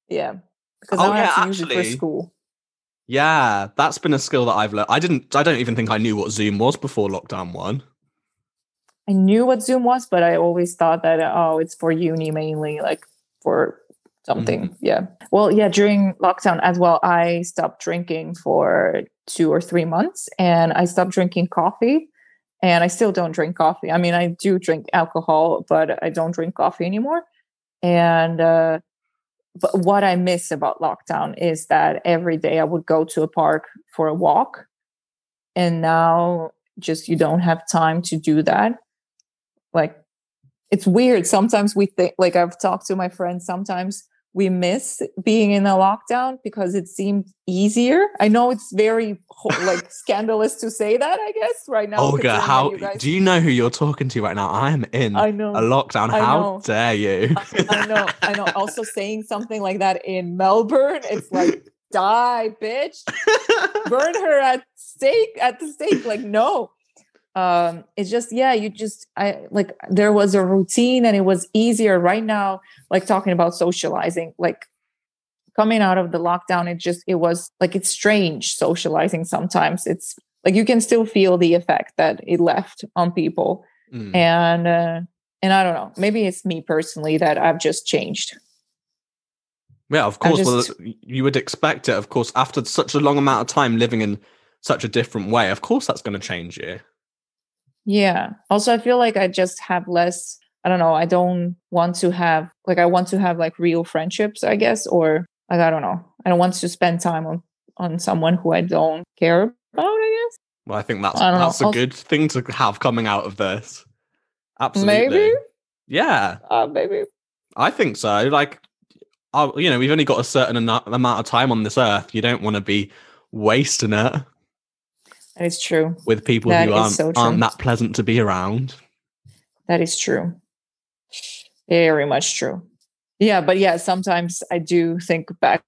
Yeah, because Oh, I yeah, have to use it for school. yeah, that's been a skill that I've learned. I didn't. I don't even think I knew what Zoom was before lockdown one. I knew what Zoom was, but I always thought that oh, it's for uni mainly, like for something. Yeah. Well, yeah. During lockdown as well, I stopped drinking for two or three months, and I stopped drinking coffee. And I still don't drink coffee. I mean, I do drink alcohol, but I don't drink coffee anymore. And uh, but what I miss about lockdown is that every day I would go to a park for a walk, and now just you don't have time to do that like it's weird sometimes we think like i've talked to my friends sometimes we miss being in a lockdown because it seemed easier i know it's very [LAUGHS] like scandalous to say that i guess right now Olga, considering how you guys- do you know who you're talking to right now? I am in i know a lockdown. I How know. dare you? I know, I know. Also, saying something like that in Melbourne, it's like, die, bitch. Burn her at stake, at the stake. Like, no. Um, it's just, yeah, you just, I like, there was a routine and it was easier right now, like talking about socializing, like coming out of the lockdown, it just, it was like, it's strange socializing sometimes. It's like you can still feel the effect that it left on people Mm. and uh, and I don't know. Maybe it's me personally that I've just changed. Yeah, of course. just- well, you would expect it. Of course, after such a long amount of time living in such a different way, of course that's going to change you. Yeah. Also, I feel like I just have less. I don't know. I don't want to have like I want to have like real friendships. I guess, or like I don't know. I don't want to spend time on on someone who I don't care about. I guess. Well, I think that's I don't know. that's a good thing to have coming out of this. Absolutely. Maybe. Yeah, Uh, maybe. I think so. Like, uh, you know, we've only got a certain amount of time on this earth. You don't want to be wasting it That is true. with people That who aren't so aren't that pleasant to be around. That is true. Very much true. Yeah, but yeah, sometimes I do think back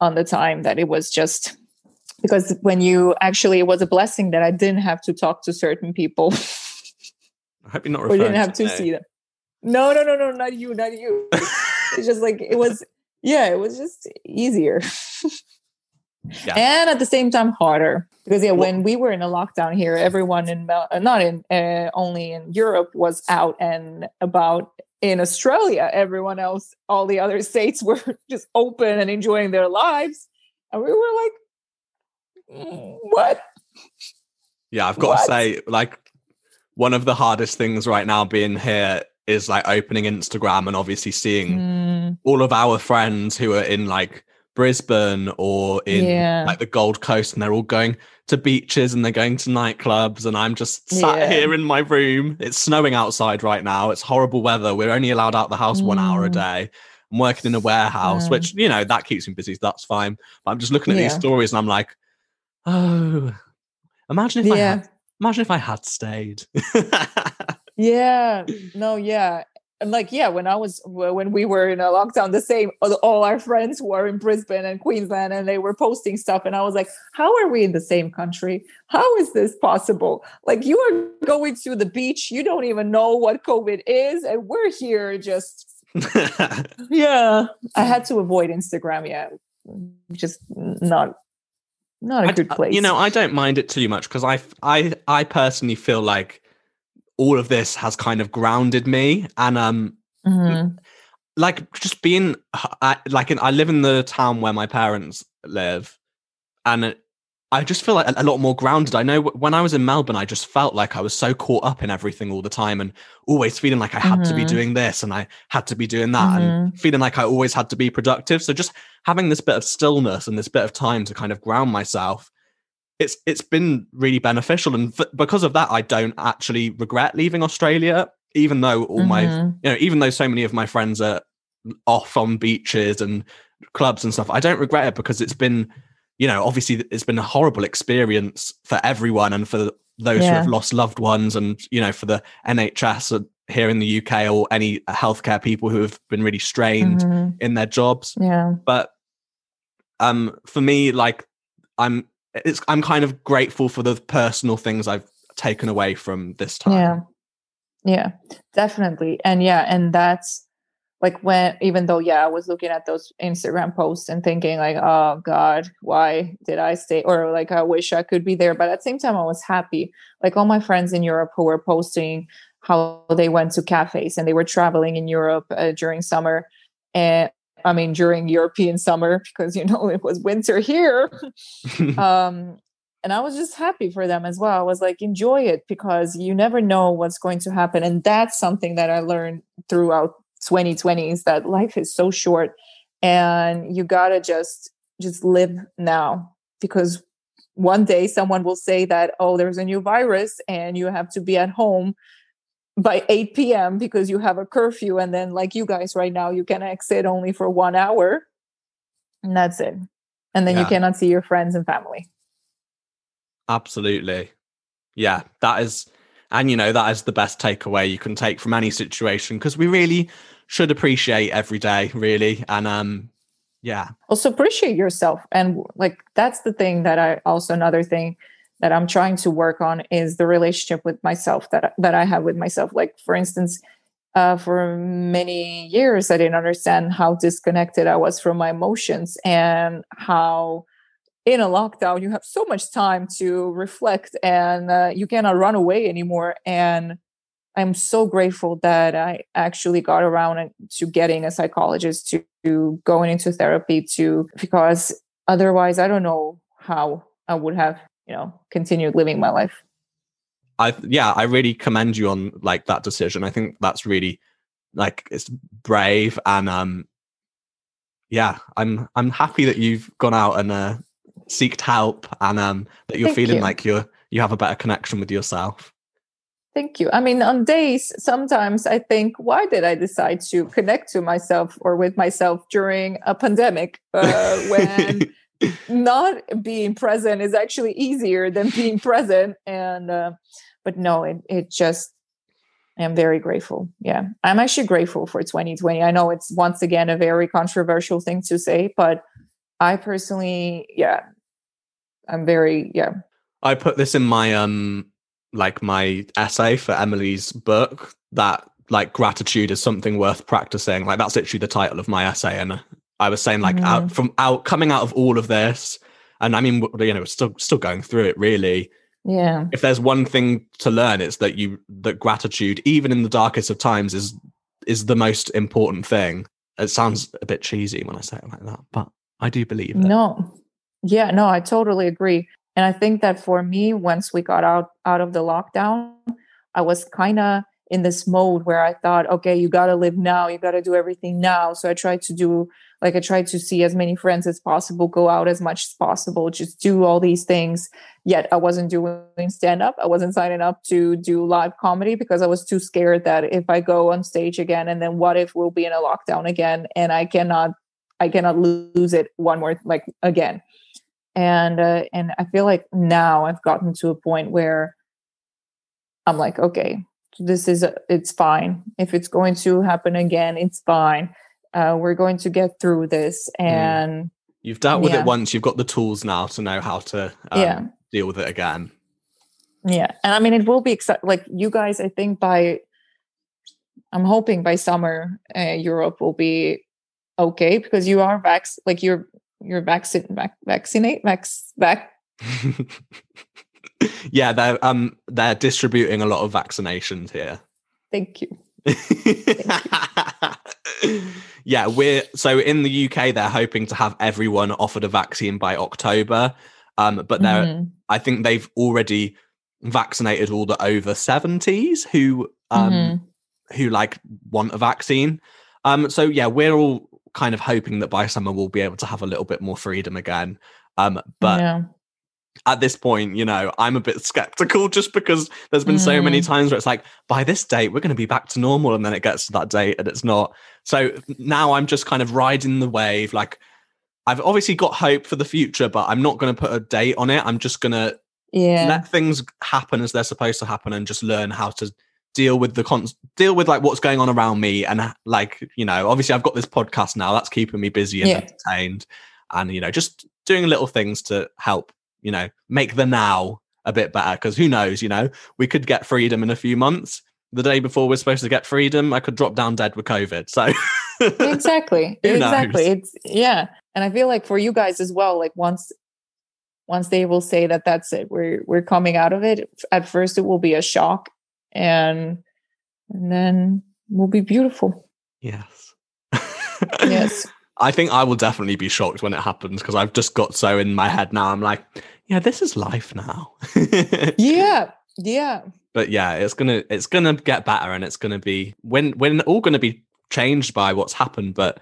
on the time that it was just because when you actually it was a blessing that I didn't have to talk to certain people I hope you're not [LAUGHS] referring didn't have to me. see them. No, no, no, no, not you, not you. [LAUGHS] it's just like it was yeah, it was just easier. [LAUGHS] Yeah. and at the same time harder because yeah, when we were in a lockdown here, everyone in Mel- uh, not in uh, only in Europe was out and about. In Australia, everyone else, all the other [LAUGHS] states were just open and enjoying their lives, and we were like, "Mm, "What?" Yeah, I've got What? to say, like, one of the hardest things right now being here is like opening Instagram and obviously seeing Mm, all of our friends who are in like Brisbane or in Yeah. like the Gold Coast and they're all going to beaches and they're going to nightclubs and I'm just sat Yeah. here in my room. It's snowing outside right now. It's horrible weather. We're only allowed out the house one hour a Mm. day. I'm working in a warehouse, Yeah. which you know that keeps me busy. so That's fine. But I'm just looking at these stories and I'm like, oh, imagine if I had, imagine if I had stayed. [LAUGHS] Yeah, no, yeah. And like, yeah, when I was when we were in a lockdown, the same all our friends who are in Brisbane and Queensland, and they were posting stuff, and I was like, "How are we in the same country? How is this possible? Like, you are going to the beach, you don't even know what COVID is, and we're here just." [LAUGHS] Yeah, I had to hmm. avoid Instagram. Yeah, just not not a I- good place. Uh, you know, I don't mind it too much because i i i personally feel like all of this has kind of grounded me, and um, Mhm. like just being, I, like, in, I live in the town where my parents live, and I just feel like a, lot more grounded. I know when I was in Melbourne, I just felt like I was so caught up in everything all the time, and always feeling like I had to be Mhm. doing this and I had to be doing that, and feeling like I always had to be productive. So just having this bit of stillness and this bit of time to kind of ground myself it's it's been really beneficial and f- because of that i don't actually regret leaving australia even though all my Mhm. you know even though so many of my friends are off on beaches and clubs and stuff i don't regret it because it's been you know obviously it's been a horrible experience for everyone and for those who have lost loved ones and you know for the nhs here in the uk or any healthcare people who have been really strained Mhm. in their jobs Yeah. but um for me like i'm it's i'm kind of grateful for the personal things i've taken away from this time Yeah. Yeah, definitely. And yeah, and that's like when even though yeah, I was looking at those Instagram posts and thinking like, oh God, why did I stay? Or like I wish I could be there. But at the same time, I was happy. Like all my friends in Europe who were posting how they went to cafes and they were traveling in Europe uh, during summer. And I mean during European summer because you know it was winter here. [LAUGHS] Um and i was just happy for them as well. I was like enjoy it because you never know what's going to happen. And that's something that i learned throughout 2020 is that life is so short and you gotta just just live now. Because one day someone will say that oh there's a new virus and you have to be at home by 8 p.m because you have a curfew and then like you guys right now you can exit only for one hour and that's it. And then you cannot see your friends and family. Absolutely. Yeah that is and you know that is the best takeaway you can take from any situation because we really should appreciate every day really and um yeah. Also appreciate yourself and like that's the thing that i also another thing that i'm trying to work on is the relationship with myself that that i have with myself. Like for instance uh, for many years i didn't understand how disconnected i was from my emotions and how in a lockdown you have so much time to reflect and uh, you cannot run away anymore. And i'm so grateful that i actually got around to getting a psychologist to, to going into therapy to because otherwise i don't know how i would have you know continue living my life i yeah i really commend you on like that decision i think that's really like it's brave and um yeah i'm i'm happy that you've gone out and uh seeked help and um that you're Thank feeling you. like you're you have a better connection with yourself Thank you. I mean, on days, sometimes I think, why did I decide to connect to myself or with myself during a pandemic uh, [LAUGHS] when not being present is actually easier than being present? And, uh, but no, it, it just, I'm very grateful. Yeah. I'm actually grateful for 2020. I know it's once again a very controversial thing to say, but I personally, yeah, I'm very, yeah, I put this in my um like my essay for Emily's book that like gratitude is something worth practicing. Like that's literally the title of my essay, and I was saying like out Mhm. from out coming out of all of this, and I mean, you know, still still going through it. Really, yeah. if there's one thing to learn, it's that you that gratitude, even in the darkest of times, is is the most important thing. It sounds a bit cheesy when I say it like that, but I do believe it. No. Yeah, no, I totally agree. And I think that for me, once we got out out of the lockdown, I was kind of in this mode where I thought, okay, you got to live now, you got to do everything now. So I tried to do like I tried to see as many friends as possible, go out as much as possible, just do all these things. Yet I wasn't doing stand up. I wasn't signing up to do live comedy because I was too scared that if I go on stage again and then what if we'll be in a lockdown again and I cannot I cannot lose it one more like again. And uh, and I feel like now I've gotten to a point where I'm like, okay, this is it's fine. If it's going to happen again, it's fine. Uh, we're going to get through this, Mm. and You've dealt with Yeah. it once. You've got the tools now to know how to um, Yeah. deal with it again. yeah, and I mean, it will be exci- like you guys. I think by I'm hoping by summer, uh, Europe will be okay because you are vac like you're you're vaccin vac- vaccinate vax vac [LAUGHS] yeah, they're um they're distributing a lot of vaccinations here. Thank you. [LAUGHS] [LAUGHS] yeah, we're so in the UK they're hoping to have everyone offered a vaccine by October. Um, but they're Mhm. I think they've already vaccinated all the over 70s who um Mhm. who like want a vaccine. Um, so yeah, we're all kind of hoping that by summer we'll be able to have a little bit more freedom again. Um, but yeah. At this point, you know, I'm a bit skeptical just because there's been so many Mm. times where it's like, by this date, we're going to be back to normal. And then it gets to that date and it's not. So now I'm just kind of riding the wave. Like, I've obviously got hope for the future, but I'm not going to put a date on it. I'm just going to yeah. let things happen as they're supposed to happen and just learn how to deal with the con deal with like what's going on around me and like you know obviously i've got this podcast now that's keeping me busy and Yeah. entertained and you know just doing little things to help you know make the now a bit better because who knows you know? We could get freedom in a few months. The day before we're supposed to get freedom i could drop down dead with covid so [LAUGHS] exactly exactly knows? it's yeah and i feel like for you guys as well like once once they will say that that's it we're we're coming out of it at first it will be a shock and and then will be beautiful. Yes. [LAUGHS] Yes I think I will definitely be shocked when it happens because I've just got so in my head now. I'm like, yeah, this is life now. [LAUGHS] yeah yeah but yeah, it's gonna it's gonna get better, and it's gonna be when we're all gonna be changed by what's happened. But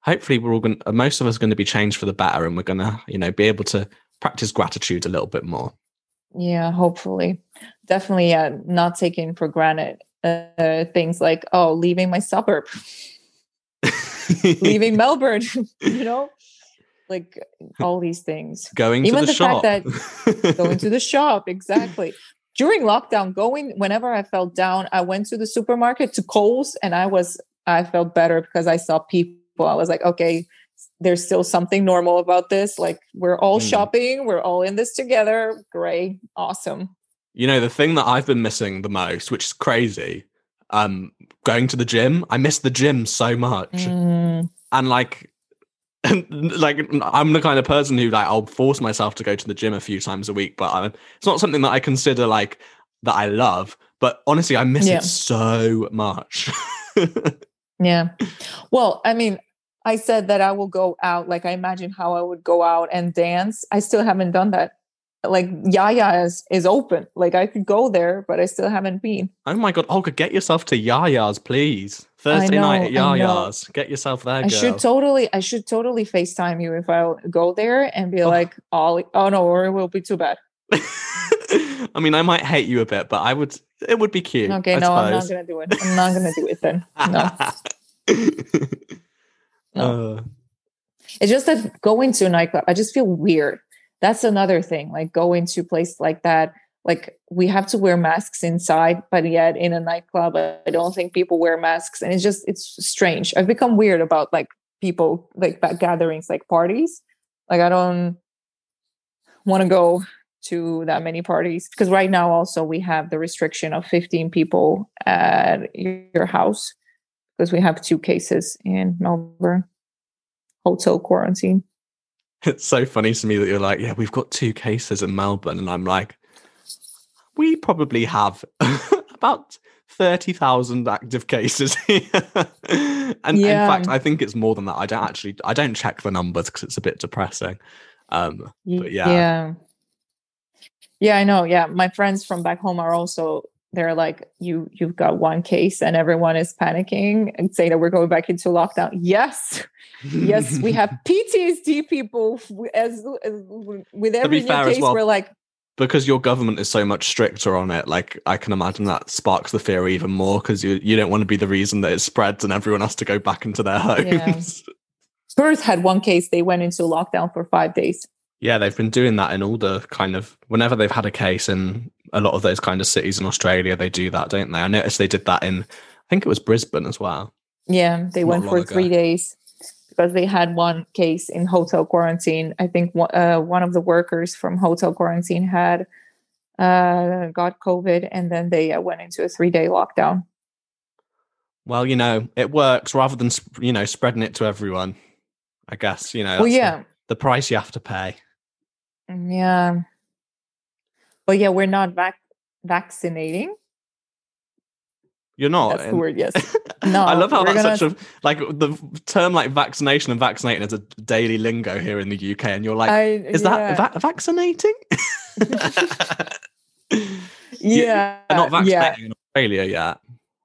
hopefully, we're all gonna most of us going to be changed for the better, and we're gonna you know be able to practice gratitude a little bit more. yeah hopefully definitely yeah not taking for granted uh, things like oh leaving my suburb [LAUGHS] [LAUGHS] leaving melbourne [LAUGHS] you know? Like all these things. Going Even to the, the fact that [LAUGHS] going to the shop exactly. During lockdown going whenever i felt down i went to the supermarket to coles and i was i felt better because i saw people. I was like okay there's still something normal about this. Like we're all Mm. shopping we're all in this together. Great. Awesome. You know, the thing that I've been missing the most, which is crazy, um, going to the gym. I miss the gym so much. Mm, And like [LAUGHS] like I'm the kind of person who like I'll force myself to go to the gym a few times a week, but I, it's not something that I consider like that I love. But honestly, I miss Yeah. it so much. [LAUGHS] yeah well i mean i said that i will go out like i imagine how i would go out and dance i still haven't done that like Yah Yah's is open like i could go there but i still haven't been oh my god, Olga, get yourself to Yah Yah's, please. Thursday night at know, I know. Yah Yah's. Get yourself there, I girl. should totally, I should totally FaceTime you if I go there and be Oh. like, "Ollie, oh no, or it will be too bad." [LAUGHS] I mean, I might hate you a bit, but I would. It would be cute. Okay, I no, I'm not gonna do it. I'm not gonna do it then. No, [LAUGHS] No. Uh, it's just that going to a nightclub, I just feel weird. That's another thing. Like going to place like that, like we have to wear masks inside, but yet in a nightclub, I don't think people wear masks, and it's just it's strange. I've become weird about like people like gatherings, like parties. Like I don't want to go to that many parties because right now also we have the restriction of 15 people at your house because we have two cases in Melbourne hotel quarantine. [LAUGHS] it's so funny to me that you're like, yeah, we've got two cases in Melbourne, and I'm like, we probably have [LAUGHS] about thirty thousand active cases [LAUGHS] here. and Yeah. in fact, I think it's more than that. I don't actually, I don't check the numbers because it's a bit depressing. Um, But yeah. yeah yeah i know yeah my friends from back home are also they're like you you've got one case and everyone is panicking and saying that we're going back into lockdown yes yes we have [LAUGHS] ptsd people as, as with every new case well, we're like because your government is so much stricter on it. Like I can imagine that sparks the fear even more because you you don't want to be the reason that it spreads and everyone has to go back into their homes. perth had one case they went into lockdown for five days Yeah, they've been doing that in all the kind of whenever they've had a case in a lot of those kind of cities in Australia, they do that, don't they? I noticed they did that in I think it was Brisbane as well. Yeah, they Not went for ago. three days because they had one case in hotel quarantine. I think one- uh, one of the workers from hotel quarantine had uh, got COVID, and then they uh, went into a three day lockdown. Well, you know, it works rather than you know spreading it to everyone. I guess you know. well, that's the- yeah, the price you have to pay. Yeah, but yeah, we're not vac- vaccinating. You're not. That's the word. Yes. [LAUGHS] No, I love how that's gonna- such a like the term like vaccination and vaccinating is a daily lingo here in the UK, and you're like, I, is yeah, that va- vaccinating? [LAUGHS] yeah, not yeah. vaccinating in Australia yet.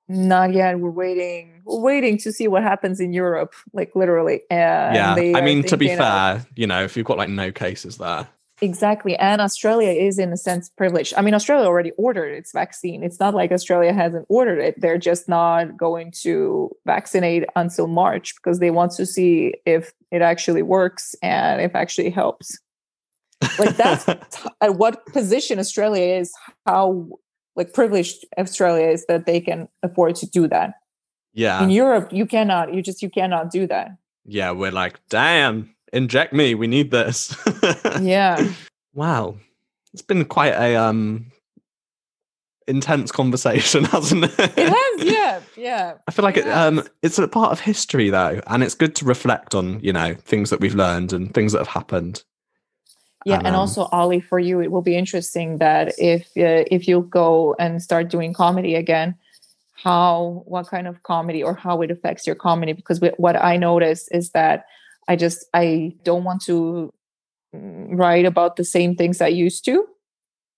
Not yet. We're waiting. We're waiting to see what happens in Europe, like literally. Uh, yeah, I mean to be thinking of- fair, you know, if you've got like no cases there, Exactly. And Australia is, in a sense, privileged. I mean, Australia already ordered its vaccine. It's not like Australia hasn't ordered it. They're just not going to vaccinate until March because they want to see if it actually works and if actually helps. Like, that's [LAUGHS] at what position Australia is, how like privileged Australia is that they can afford to do that. yeah, In Europe, you cannot. You just you cannot do that. yeah, we're like, damn, inject me, we need this. [LAUGHS] Yeah. Wow, it's been quite a um intense conversation, [LAUGHS] hasn't it? It has, yeah, yeah. I feel like it, Yes. um, it's a part of history though, and it's good to reflect on, you know, things that we've learned and things that have happened. Yeah, And, and um, also Ollie, for you, it will be interesting that if uh, if you go and start doing comedy again, how what kind of comedy or how it affects your comedy? Because wh- what I notice is that I just I don't want to mm, write about the same things I used to,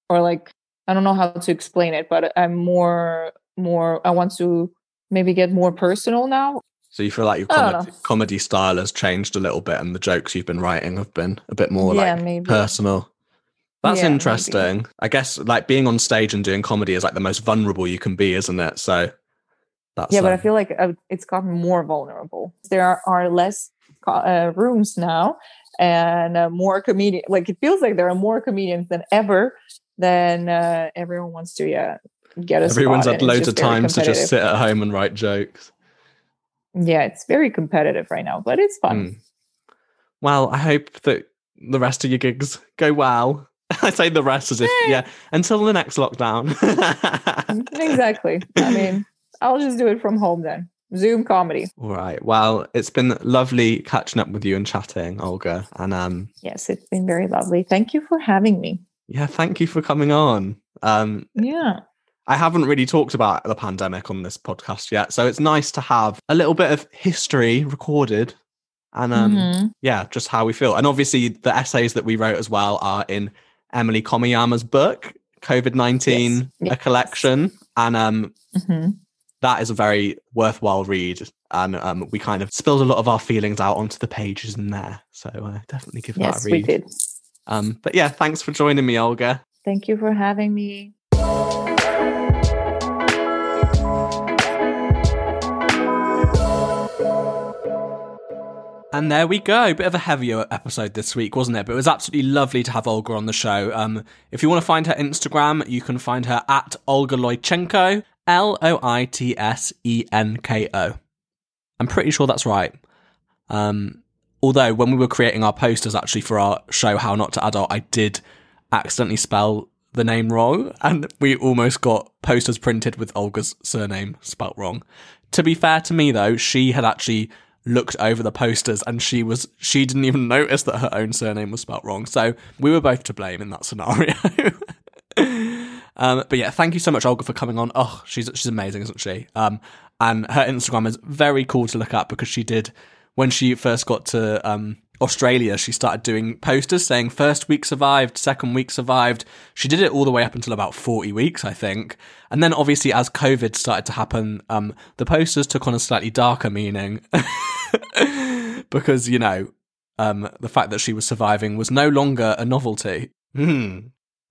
or like I don't know how to explain it, but I'm more more I want to maybe get more personal now. So you feel like your comedy, comedy style has changed a little bit, and the jokes you've been writing have been a bit more yeah, like maybe. personal. That's Yeah, maybe. interesting. I guess like being on stage and doing comedy is like the most vulnerable you can be, isn't it? So that's yeah but i um, feel like uh, it's gotten more vulnerable there are, are less uh, rooms now and uh, more comedian like it feels like there are more comedians than ever then uh, everyone wants to yeah get a everyone's spot, had loads of times to just sit at home and write jokes. yeah it's very competitive right now but it's fun Mm. Well, I hope that the rest of your gigs go well. [LAUGHS] I say the rest as if Eh. yeah, until the next lockdown. [LAUGHS] exactly i mean i'll just do it from home then zoom comedy All right. Well, it's been lovely catching up with you and chatting, Olga. And um yes it's been very lovely thank you for having me yeah, thank you for coming on. Um yeah I haven't really talked about the pandemic on this podcast yet, so it's nice to have a little bit of history recorded and um Mhm. yeah, just how we feel. And obviously the essays that we wrote as well are in Emily Komiyama's book, COVID-19 Yes. a Yes. collection. And um Mhm. That is a very worthwhile read. And um, we kind of spilled a lot of our feelings out onto the pages in there. So uh, definitely give that read. yes a we read. did Um, but yeah, thanks for joining me, Olga. thank you for having me And there we go. Bit of a heavier episode this week, wasn't it? But it was absolutely lovely to have Olga on the show. Um, if you want to find her Instagram, you can find her at Olga Loitsenko, L O I T S E N K O. I'm pretty sure that's right. Um, although when we were creating our posters actually for our show How Not to Adult, I did accidentally spell the name wrong, and we almost got posters printed with Olga's surname spelt wrong. To be fair to me, though, she had actually looked over the posters and she was she didn't even notice that her own surname was spelt wrong. So we were both to blame in that scenario. [LAUGHS] um, but yeah, thank you so much, Olga, for coming on. Oh, she's she's amazing, isn't she? Um, and her Instagram is very cool to look at because she did when she first got to um, Australia, she started doing posters saying first week survived, second week survived. She did it all the way up until about 40 weeks, I think. And then obviously as COVID started to happen, um, the posters took on a slightly darker meaning [LAUGHS] because, you know, um, the fact that she was surviving was no longer a novelty. Hmm.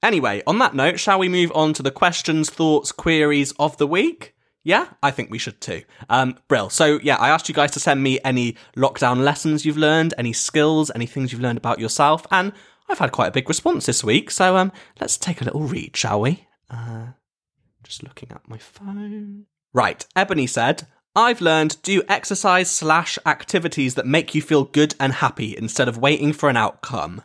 Anyway, on that note, shall we move on to the questions, thoughts, queries of the week? Yeah, I think we should too. Um, Brill. So yeah, I asked you guys to send me any lockdown lessons you've learned, any skills, any things you've learned about yourself, and I've had quite a big response this week. So um, let's take a little read, shall we? Uh, just looking at my phone. Right, Ebony said, I've learned do exercise slash activities that make you feel good and happy instead of waiting for an outcome.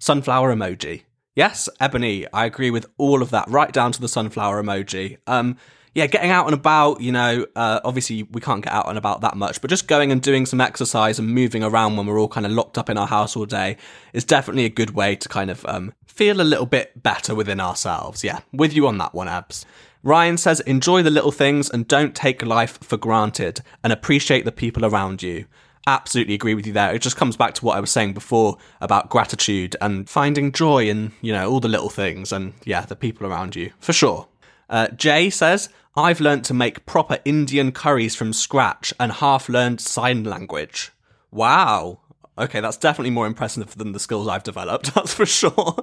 Sunflower emoji. Yes, Ebony, I agree with all of that, right down to the sunflower emoji. Um, yeah, getting out and about, you know, uh, obviously we can't get out and about that much, but just going and doing some exercise and moving around when we're all kind of locked up in our house all day is definitely a good way to kind of um, feel a little bit better within ourselves. Yeah, with you on that one, Abs. Ryan says, enjoy the little things and don't take life for granted and appreciate the people around you. Absolutely agree with you there. It just comes back to what I was saying before about gratitude and finding joy in, you know, all the little things and, yeah, the people around you, for sure. Uh, Jay says, I've learnt to make proper Indian curries from scratch and half learned sign language. Wow. Okay, that's definitely more impressive than the skills I've developed, [LAUGHS] that's for sure.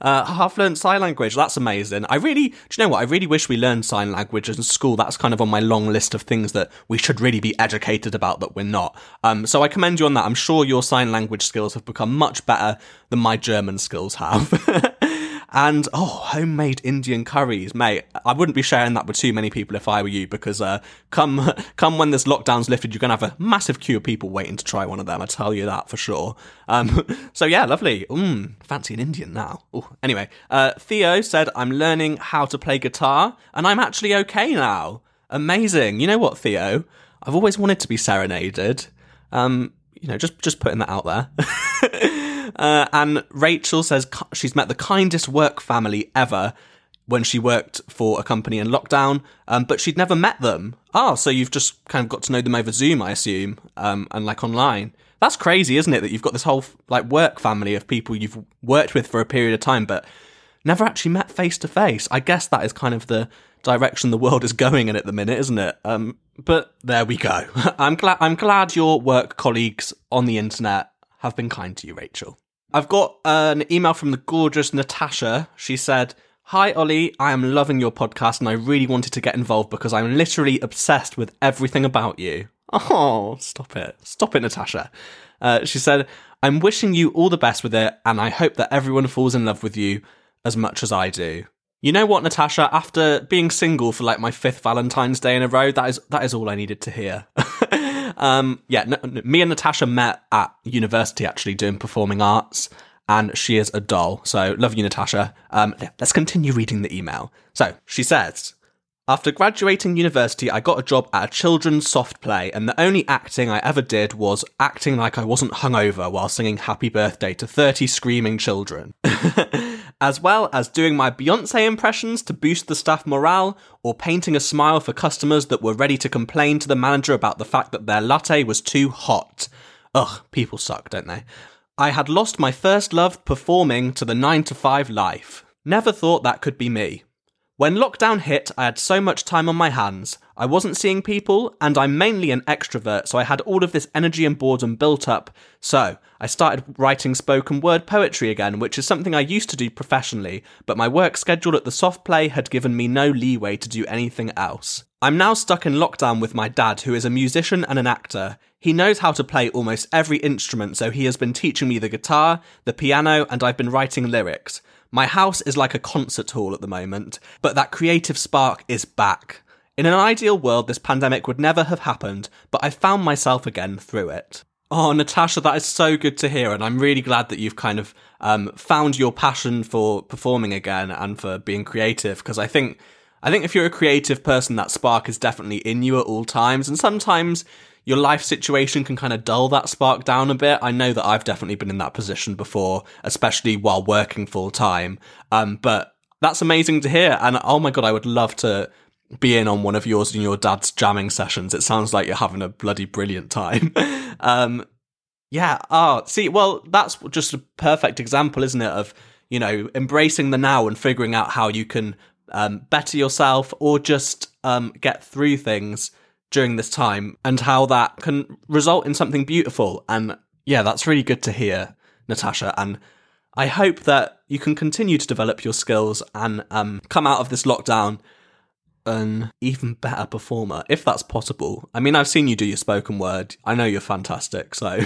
Uh, half learned sign language, that's amazing. I really, do you know what? I really wish we learned sign language in school. That's kind of on my long list of things that we should really be educated about that we're not. Um, so I commend you on that. I'm sure your sign language skills have become much better than my German skills have. [LAUGHS] and oh, homemade Indian curries, mate. I wouldn't be sharing that with too many people if I were you, because uh, come [LAUGHS] come when this lockdown's lifted, you're gonna have a massive queue of people waiting to try one of them. I tell you that for sure. Um, [LAUGHS] so yeah, lovely. Mm, fancy an Indian now. Ooh. Anyway, uh, Theo said I'm learning how to play guitar, and I'm actually okay now. Amazing. You know what, Theo? I've always wanted to be serenaded. Um, you know, just just putting that out there. [LAUGHS] Uh, and Rachel says she's met the kindest work family ever when she worked for a company in lockdown, um, but she'd never met them. Oh, so you've just kind of got to know them over Zoom, I assume, um, and like online. That's crazy, isn't it? That you've got this whole like work family of people you've worked with for a period of time, but never actually met face to face. I guess that is kind of the direction the world is going in at the minute, isn't it? Um, but there we go. [LAUGHS] I'm glad. I'm glad your work colleagues on the internet have been kind to you, Rachel. I've got an email from the gorgeous Natasha. She said, Hi, Ollie. I am loving your podcast and I really wanted to get involved because I'm literally obsessed with everything about you. Oh, stop it. Stop it, Natasha. Uh, she said, I'm wishing you all the best with it and I hope that everyone falls in love with you as much as I do. You know what, Natasha? After being single for like my fifth Valentine's Day in a row, that is that is all I needed to hear. [LAUGHS] Um, yeah, me and Natasha met at university actually doing performing arts, and she is a doll. So love you, Natasha. Um, let's continue reading the email. So she says. After graduating university, I got a job at a children's soft play, and the only acting I ever did was acting like I wasn't hungover while singing Happy Birthday to 30 screaming children. [LAUGHS] as well as doing my Beyonce impressions to boost the staff morale, or painting a smile for customers that were ready to complain to the manager about the fact that their latte was too hot. Ugh, people suck, don't they? I had lost my first love performing to the 9 to 5 life. Never thought that could be me. When lockdown hit, I had so much time on my hands. I wasn't seeing people, and I'm mainly an extrovert, so I had all of this energy and boredom built up. So, I started writing spoken word poetry again, which is something I used to do professionally, but my work schedule at the soft play had given me no leeway to do anything else. I'm now stuck in lockdown with my dad, who is a musician and an actor. He knows how to play almost every instrument, so he has been teaching me the guitar, the piano, and I've been writing lyrics. My house is like a concert hall at the moment, but that creative spark is back. In an ideal world, this pandemic would never have happened, but I found myself again through it. Oh, Natasha, that is so good to hear, and I'm really glad that you've kind of um, found your passion for performing again and for being creative. Because I think, I think if you're a creative person, that spark is definitely in you at all times, and sometimes your life situation can kind of dull that spark down a bit. I know that I've definitely been in that position before, especially while working full time. Um, but that's amazing to hear. And oh my God, I would love to be in on one of yours and your dad's jamming sessions. It sounds like you're having a bloody brilliant time. [LAUGHS] um, yeah. Oh, see, well, that's just a perfect example, isn't it? Of, you know, embracing the now and figuring out how you can um, better yourself or just um, get through things during this time and how that can result in something beautiful. And yeah, that's really good to hear, Natasha. And I hope that you can continue to develop your skills and um, come out of this lockdown an even better performer, if that's possible. I mean, I've seen you do your spoken word. I know you're fantastic, so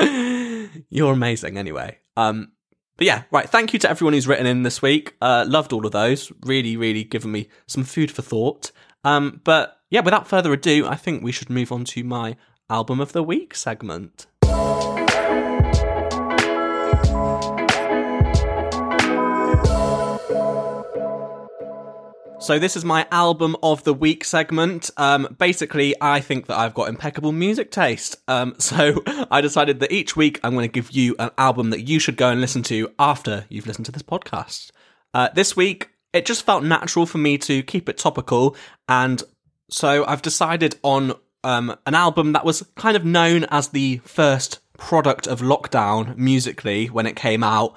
[LAUGHS] you're amazing anyway. Um, but yeah, right. Thank you to everyone who's written in this week. Uh, loved all of those. Really, really given me some food for thought. Um, but yeah, without further ado, I think we should move on to my album of the week segment. So this is my album of the week segment. Um, basically, I think that I've got impeccable music taste. Um, [LAUGHS] so I decided that each week I'm going to give you an album that you should go and listen to after you've listened to this podcast. Uh, this week, it just felt natural for me to keep it topical, and so I've decided on um, an album that was kind of known as the first product of lockdown musically when it came out.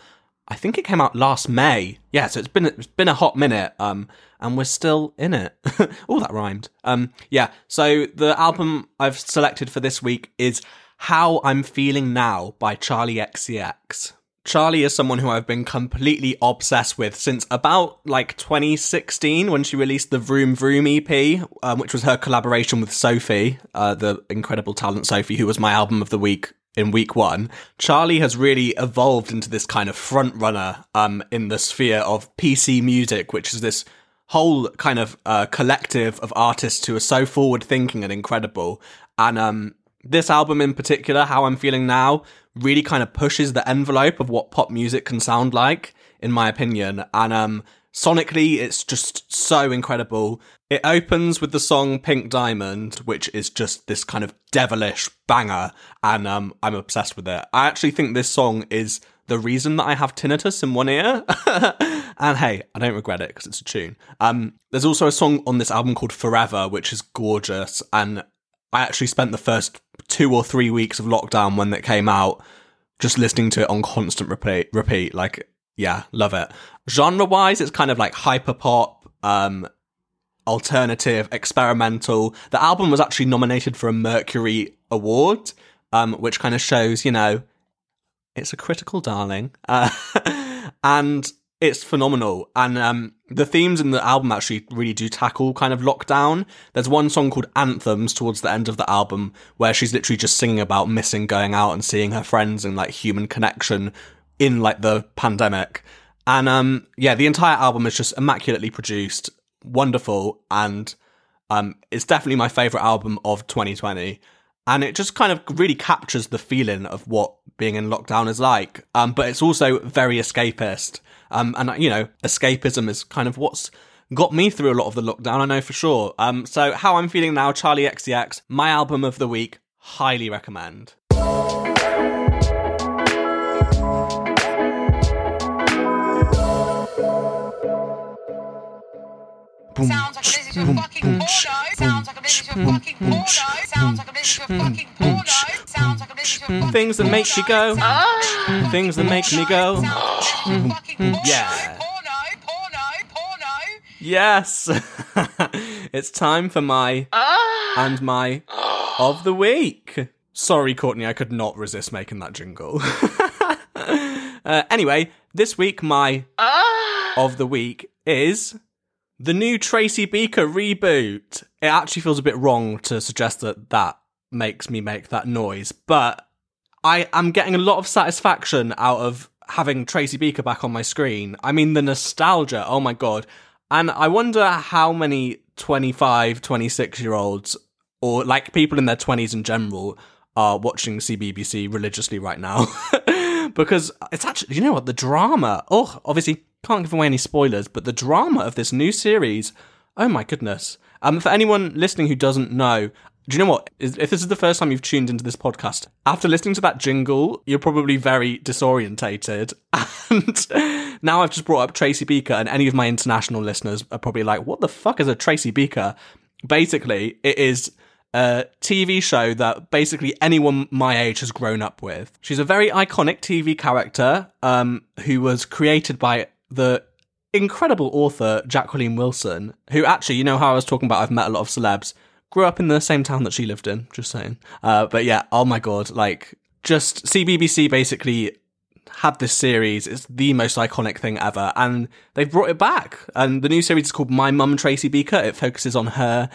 I think it came out last May. Yeah, so it's been it's been a hot minute. Um, and we're still in it. [LAUGHS] oh, that rhymed. Um, yeah. So the album I've selected for this week is "How I'm Feeling Now" by Charli XCX. Charli is someone who I've been completely obsessed with since about like 2016 when she released the Vroom Vroom EP, um, which was her collaboration with Sophie, uh, the incredible talent Sophie, who was my album of the week in week one. Charli has really evolved into this kind of front runner um, in the sphere of PC music, which is this whole kind of uh, collective of artists who are so forward thinking and incredible. And um, this album in particular, How I'm Feeling Now, really kind of pushes the envelope of what pop music can sound like, in my opinion. And um, sonically, it's just so incredible. It opens with the song Pink Diamond, which is just this kind of devilish banger, and um, I'm obsessed with it. I actually think this song is the reason that I have tinnitus in one ear. [LAUGHS] and hey, I don't regret it because it's a tune. Um, there's also a song on this album called Forever, which is gorgeous. And I actually spent the first two or three weeks of lockdown when that came out just listening to it on constant repeat. repeat. Like, yeah, love it. Genre wise, it's kind of like hyper pop, um, alternative, experimental. The album was actually nominated for a Mercury Award, um, which kind of shows, you know, it's a critical darling, uh, [LAUGHS] and it's phenomenal. And um, the themes in the album actually really do tackle kind of lockdown. There's one song called Anthems towards the end of the album where she's literally just singing about missing going out and seeing her friends and like human connection in like the pandemic. And um, yeah, the entire album is just immaculately produced, wonderful, and um, it's definitely my favorite album of 2020 and it just kind of really captures the feeling of what being in lockdown is like. Um, but it's also very escapist. Um, and you know, escapism is kind of what's got me through a lot of the lockdown. I know for sure. Um, so how I'm feeling now, Charli XCX, my album of the week, highly recommend. Sounds like this is your fucking porno. Sounds like this is your fucking porno. Sounds like this is your fucking Things that make you go. Things that make me go. [LAUGHS] Yeah. Yes. [LAUGHS] it's time for my and my of the week. Sorry, Courtney, I could not resist making that jingle. [LAUGHS] uh, anyway, this week my of the week is the new Tracy Beaker reboot. It actually feels a bit wrong to suggest that that makes me make that noise, but I am getting a lot of satisfaction out of having Tracy Beaker back on my screen. I mean, the nostalgia, oh my god. And I wonder how many 25, 26 year olds, or like people in their 20s in general, are watching CBBC religiously right now. [LAUGHS] because it's actually, you know what, the drama. Oh, obviously, can't give away any spoilers, but the drama of this new series, oh my goodness. Um, for anyone listening who doesn't know, Do you know what? If this is the first time you've tuned into this podcast, after listening to that jingle, you're probably very disorientated. [LAUGHS] And now I've just brought up Tracy Beaker, and any of my international listeners are probably like, what the fuck is a Tracy Beaker? Basically, it is a TV show that basically anyone my age has grown up with. She's a very iconic TV character um, who was created by the incredible author Jacqueline Wilson, who actually, you know how I was talking about I've met a lot of celebs, grew up in the same town that she lived in, just saying. Uh, but yeah, oh my god, like just CBBC basically had this series. It's the most iconic thing ever, and they've brought it back. And the new series is called My Mum Tracy Beaker. It focuses on her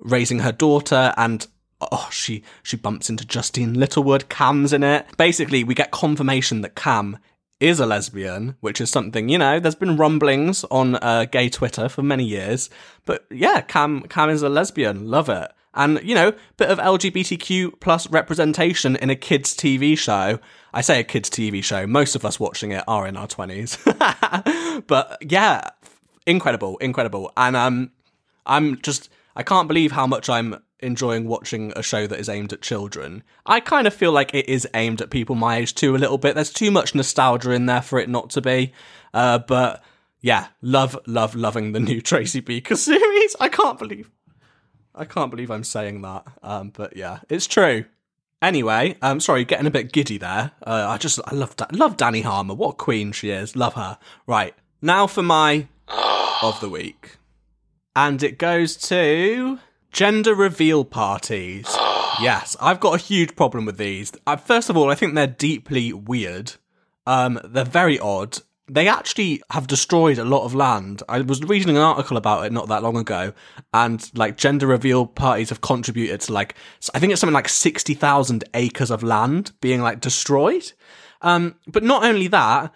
raising her daughter and oh she she bumps into Justine Littlewood Cam's in it basically we get confirmation that Cam is a lesbian which is something you know there's been rumblings on uh, gay Twitter for many years but yeah Cam Cam is a lesbian love it. And you know bit of LGBTQ plus representation in a kids TV show. I say a kids TV show most of us watching it are in our 20s [LAUGHS] but yeah incredible incredible. And um I'm just I can't believe how much I'm enjoying watching a show that is aimed at children. I kind of feel like it is aimed at people my age too, a little bit. There's too much nostalgia in there for it not to be. Uh, but yeah, love, love, loving the new [LAUGHS] Tracy Beaker series. I can't believe, I can't believe I'm saying that. Um, but yeah, it's true. Anyway, um, sorry, getting a bit giddy there. Uh, I just, I love, love Dani Harmer. What queen she is. Love her. Right now for my of the week and it goes to gender reveal parties. [GASPS] yes, I've got a huge problem with these. Uh, first of all, I think they're deeply weird. Um, they're very odd. They actually have destroyed a lot of land. I was reading an article about it not that long ago, and like gender reveal parties have contributed to like I think it's something like sixty thousand acres of land being like destroyed. Um, but not only that,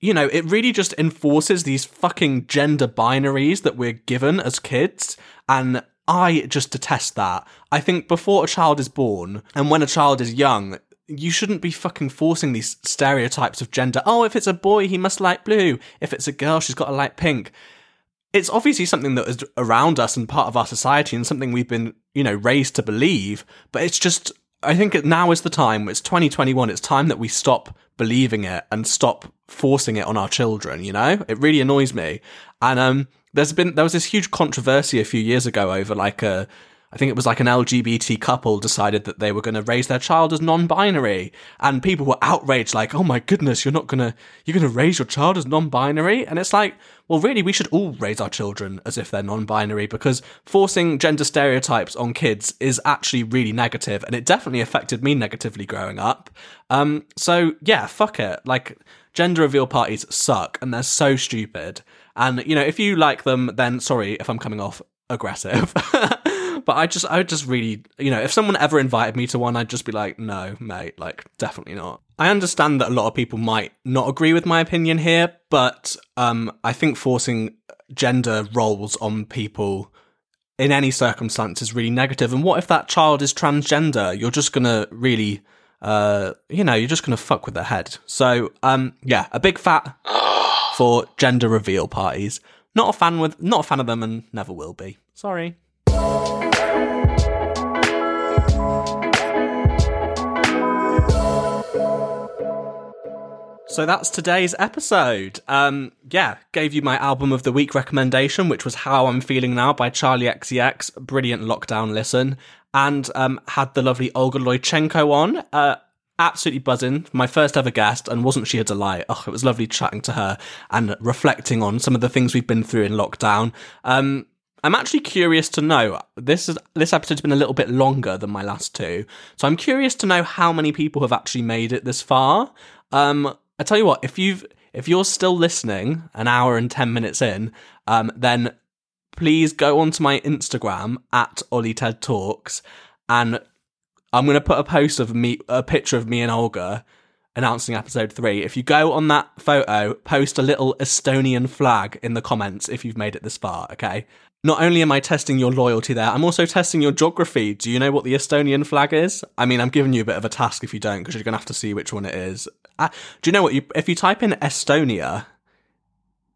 you know, it really just enforces these fucking gender binaries that we're given as kids. And I just detest that. I think before a child is born and when a child is young, you shouldn't be fucking forcing these stereotypes of gender. Oh, if it's a boy, he must like blue. If it's a girl, she's got to like pink. It's obviously something that is around us and part of our society and something we've been, you know, raised to believe. But it's just, I think now is the time. It's 2021. It's time that we stop believing it and stop forcing it on our children, you know? It really annoys me. And um there's been there was this huge controversy a few years ago over like a I think it was like an LGBT couple decided that they were going to raise their child as non-binary, and people were outraged, like, "Oh my goodness, you're not gonna you're gonna raise your child as non-binary?" And it's like, well, really, we should all raise our children as if they're non-binary because forcing gender stereotypes on kids is actually really negative, and it definitely affected me negatively growing up. Um, so yeah, fuck it, like gender reveal parties suck and they're so stupid. And you know, if you like them, then sorry if I'm coming off aggressive. [LAUGHS] but I just, I would just really, you know, if someone ever invited me to one, I'd just be like, no, mate, like, definitely not. I understand that a lot of people might not agree with my opinion here, but um, I think forcing gender roles on people in any circumstance is really negative. And what if that child is transgender? You're just gonna really, uh, you know, you're just gonna fuck with their head. So, um, yeah, a big fat [GASPS] [GASPS] for gender reveal parties. Not a fan with, not a fan of them, and never will be. Sorry. So that's today's episode. Um, yeah, gave you my album of the week recommendation, which was How I'm Feeling Now by Charli XCX. Brilliant lockdown listen. And um, had the lovely Olga Loitsenko on. Uh, absolutely buzzing. My first ever guest, and wasn't she a delight? Oh, it was lovely chatting to her and reflecting on some of the things we've been through in lockdown. Um, I'm actually curious to know. This is this episode's been a little bit longer than my last two, so I'm curious to know how many people have actually made it this far. Um, I tell you what, if you've if you're still listening, an hour and ten minutes in, um, then please go onto my Instagram at Ollie Ted Talks, and I'm to put a post of me, a picture of me and Olga announcing episode three. If you go on that photo, post a little Estonian flag in the comments if you've made it this far, okay? Not only am I testing your loyalty there, I'm also testing your geography. Do you know what the Estonian flag is? I mean, I'm giving you a bit of a task if you don't, because you're going to have to see which one it is. Uh, do you know what? You, if you type in Estonia,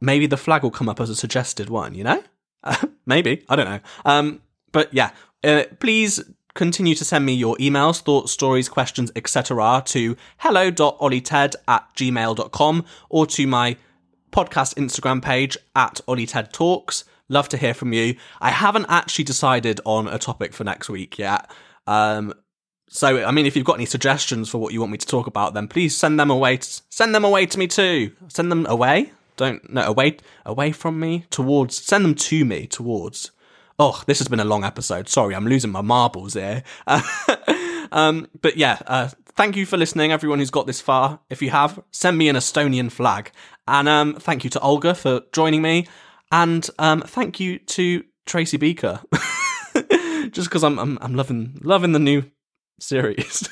maybe the flag will come up as a suggested one, you know? [LAUGHS] Maybe. I don't know. Um, but yeah, uh, please continue to send me your emails, thoughts, stories, questions, etc. to hello.ollieted at gmail.com or to my podcast Instagram page at OllieTed Talks. Love to hear from you. I haven't actually decided on a topic for next week yet. Um, so, I mean, if you've got any suggestions for what you want me to talk about, then please send them away. To, send them away to me too. Send them away. Don't no away away from me towards. Send them to me towards. Oh, this has been a long episode. Sorry, I'm losing my marbles here. [LAUGHS] um, but yeah, uh, thank you for listening, everyone who's got this far. If you have, send me an Estonian flag. And um, thank you to Olga for joining me. And um, thank you to Tracy Beaker. [LAUGHS] Just because I'm, I'm I'm loving loving the new series.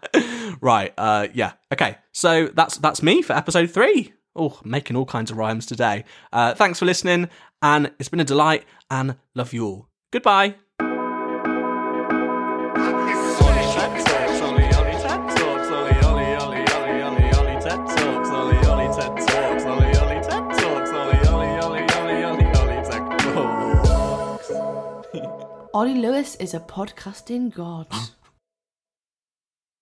[LAUGHS] right. Uh, yeah. Okay. So that's that's me for episode three. Oh, making all kinds of rhymes today. Uh, thanks for listening, and it's been a delight. And love you all. Goodbye. Ollie Lewis is a podcasting god. [GASPS]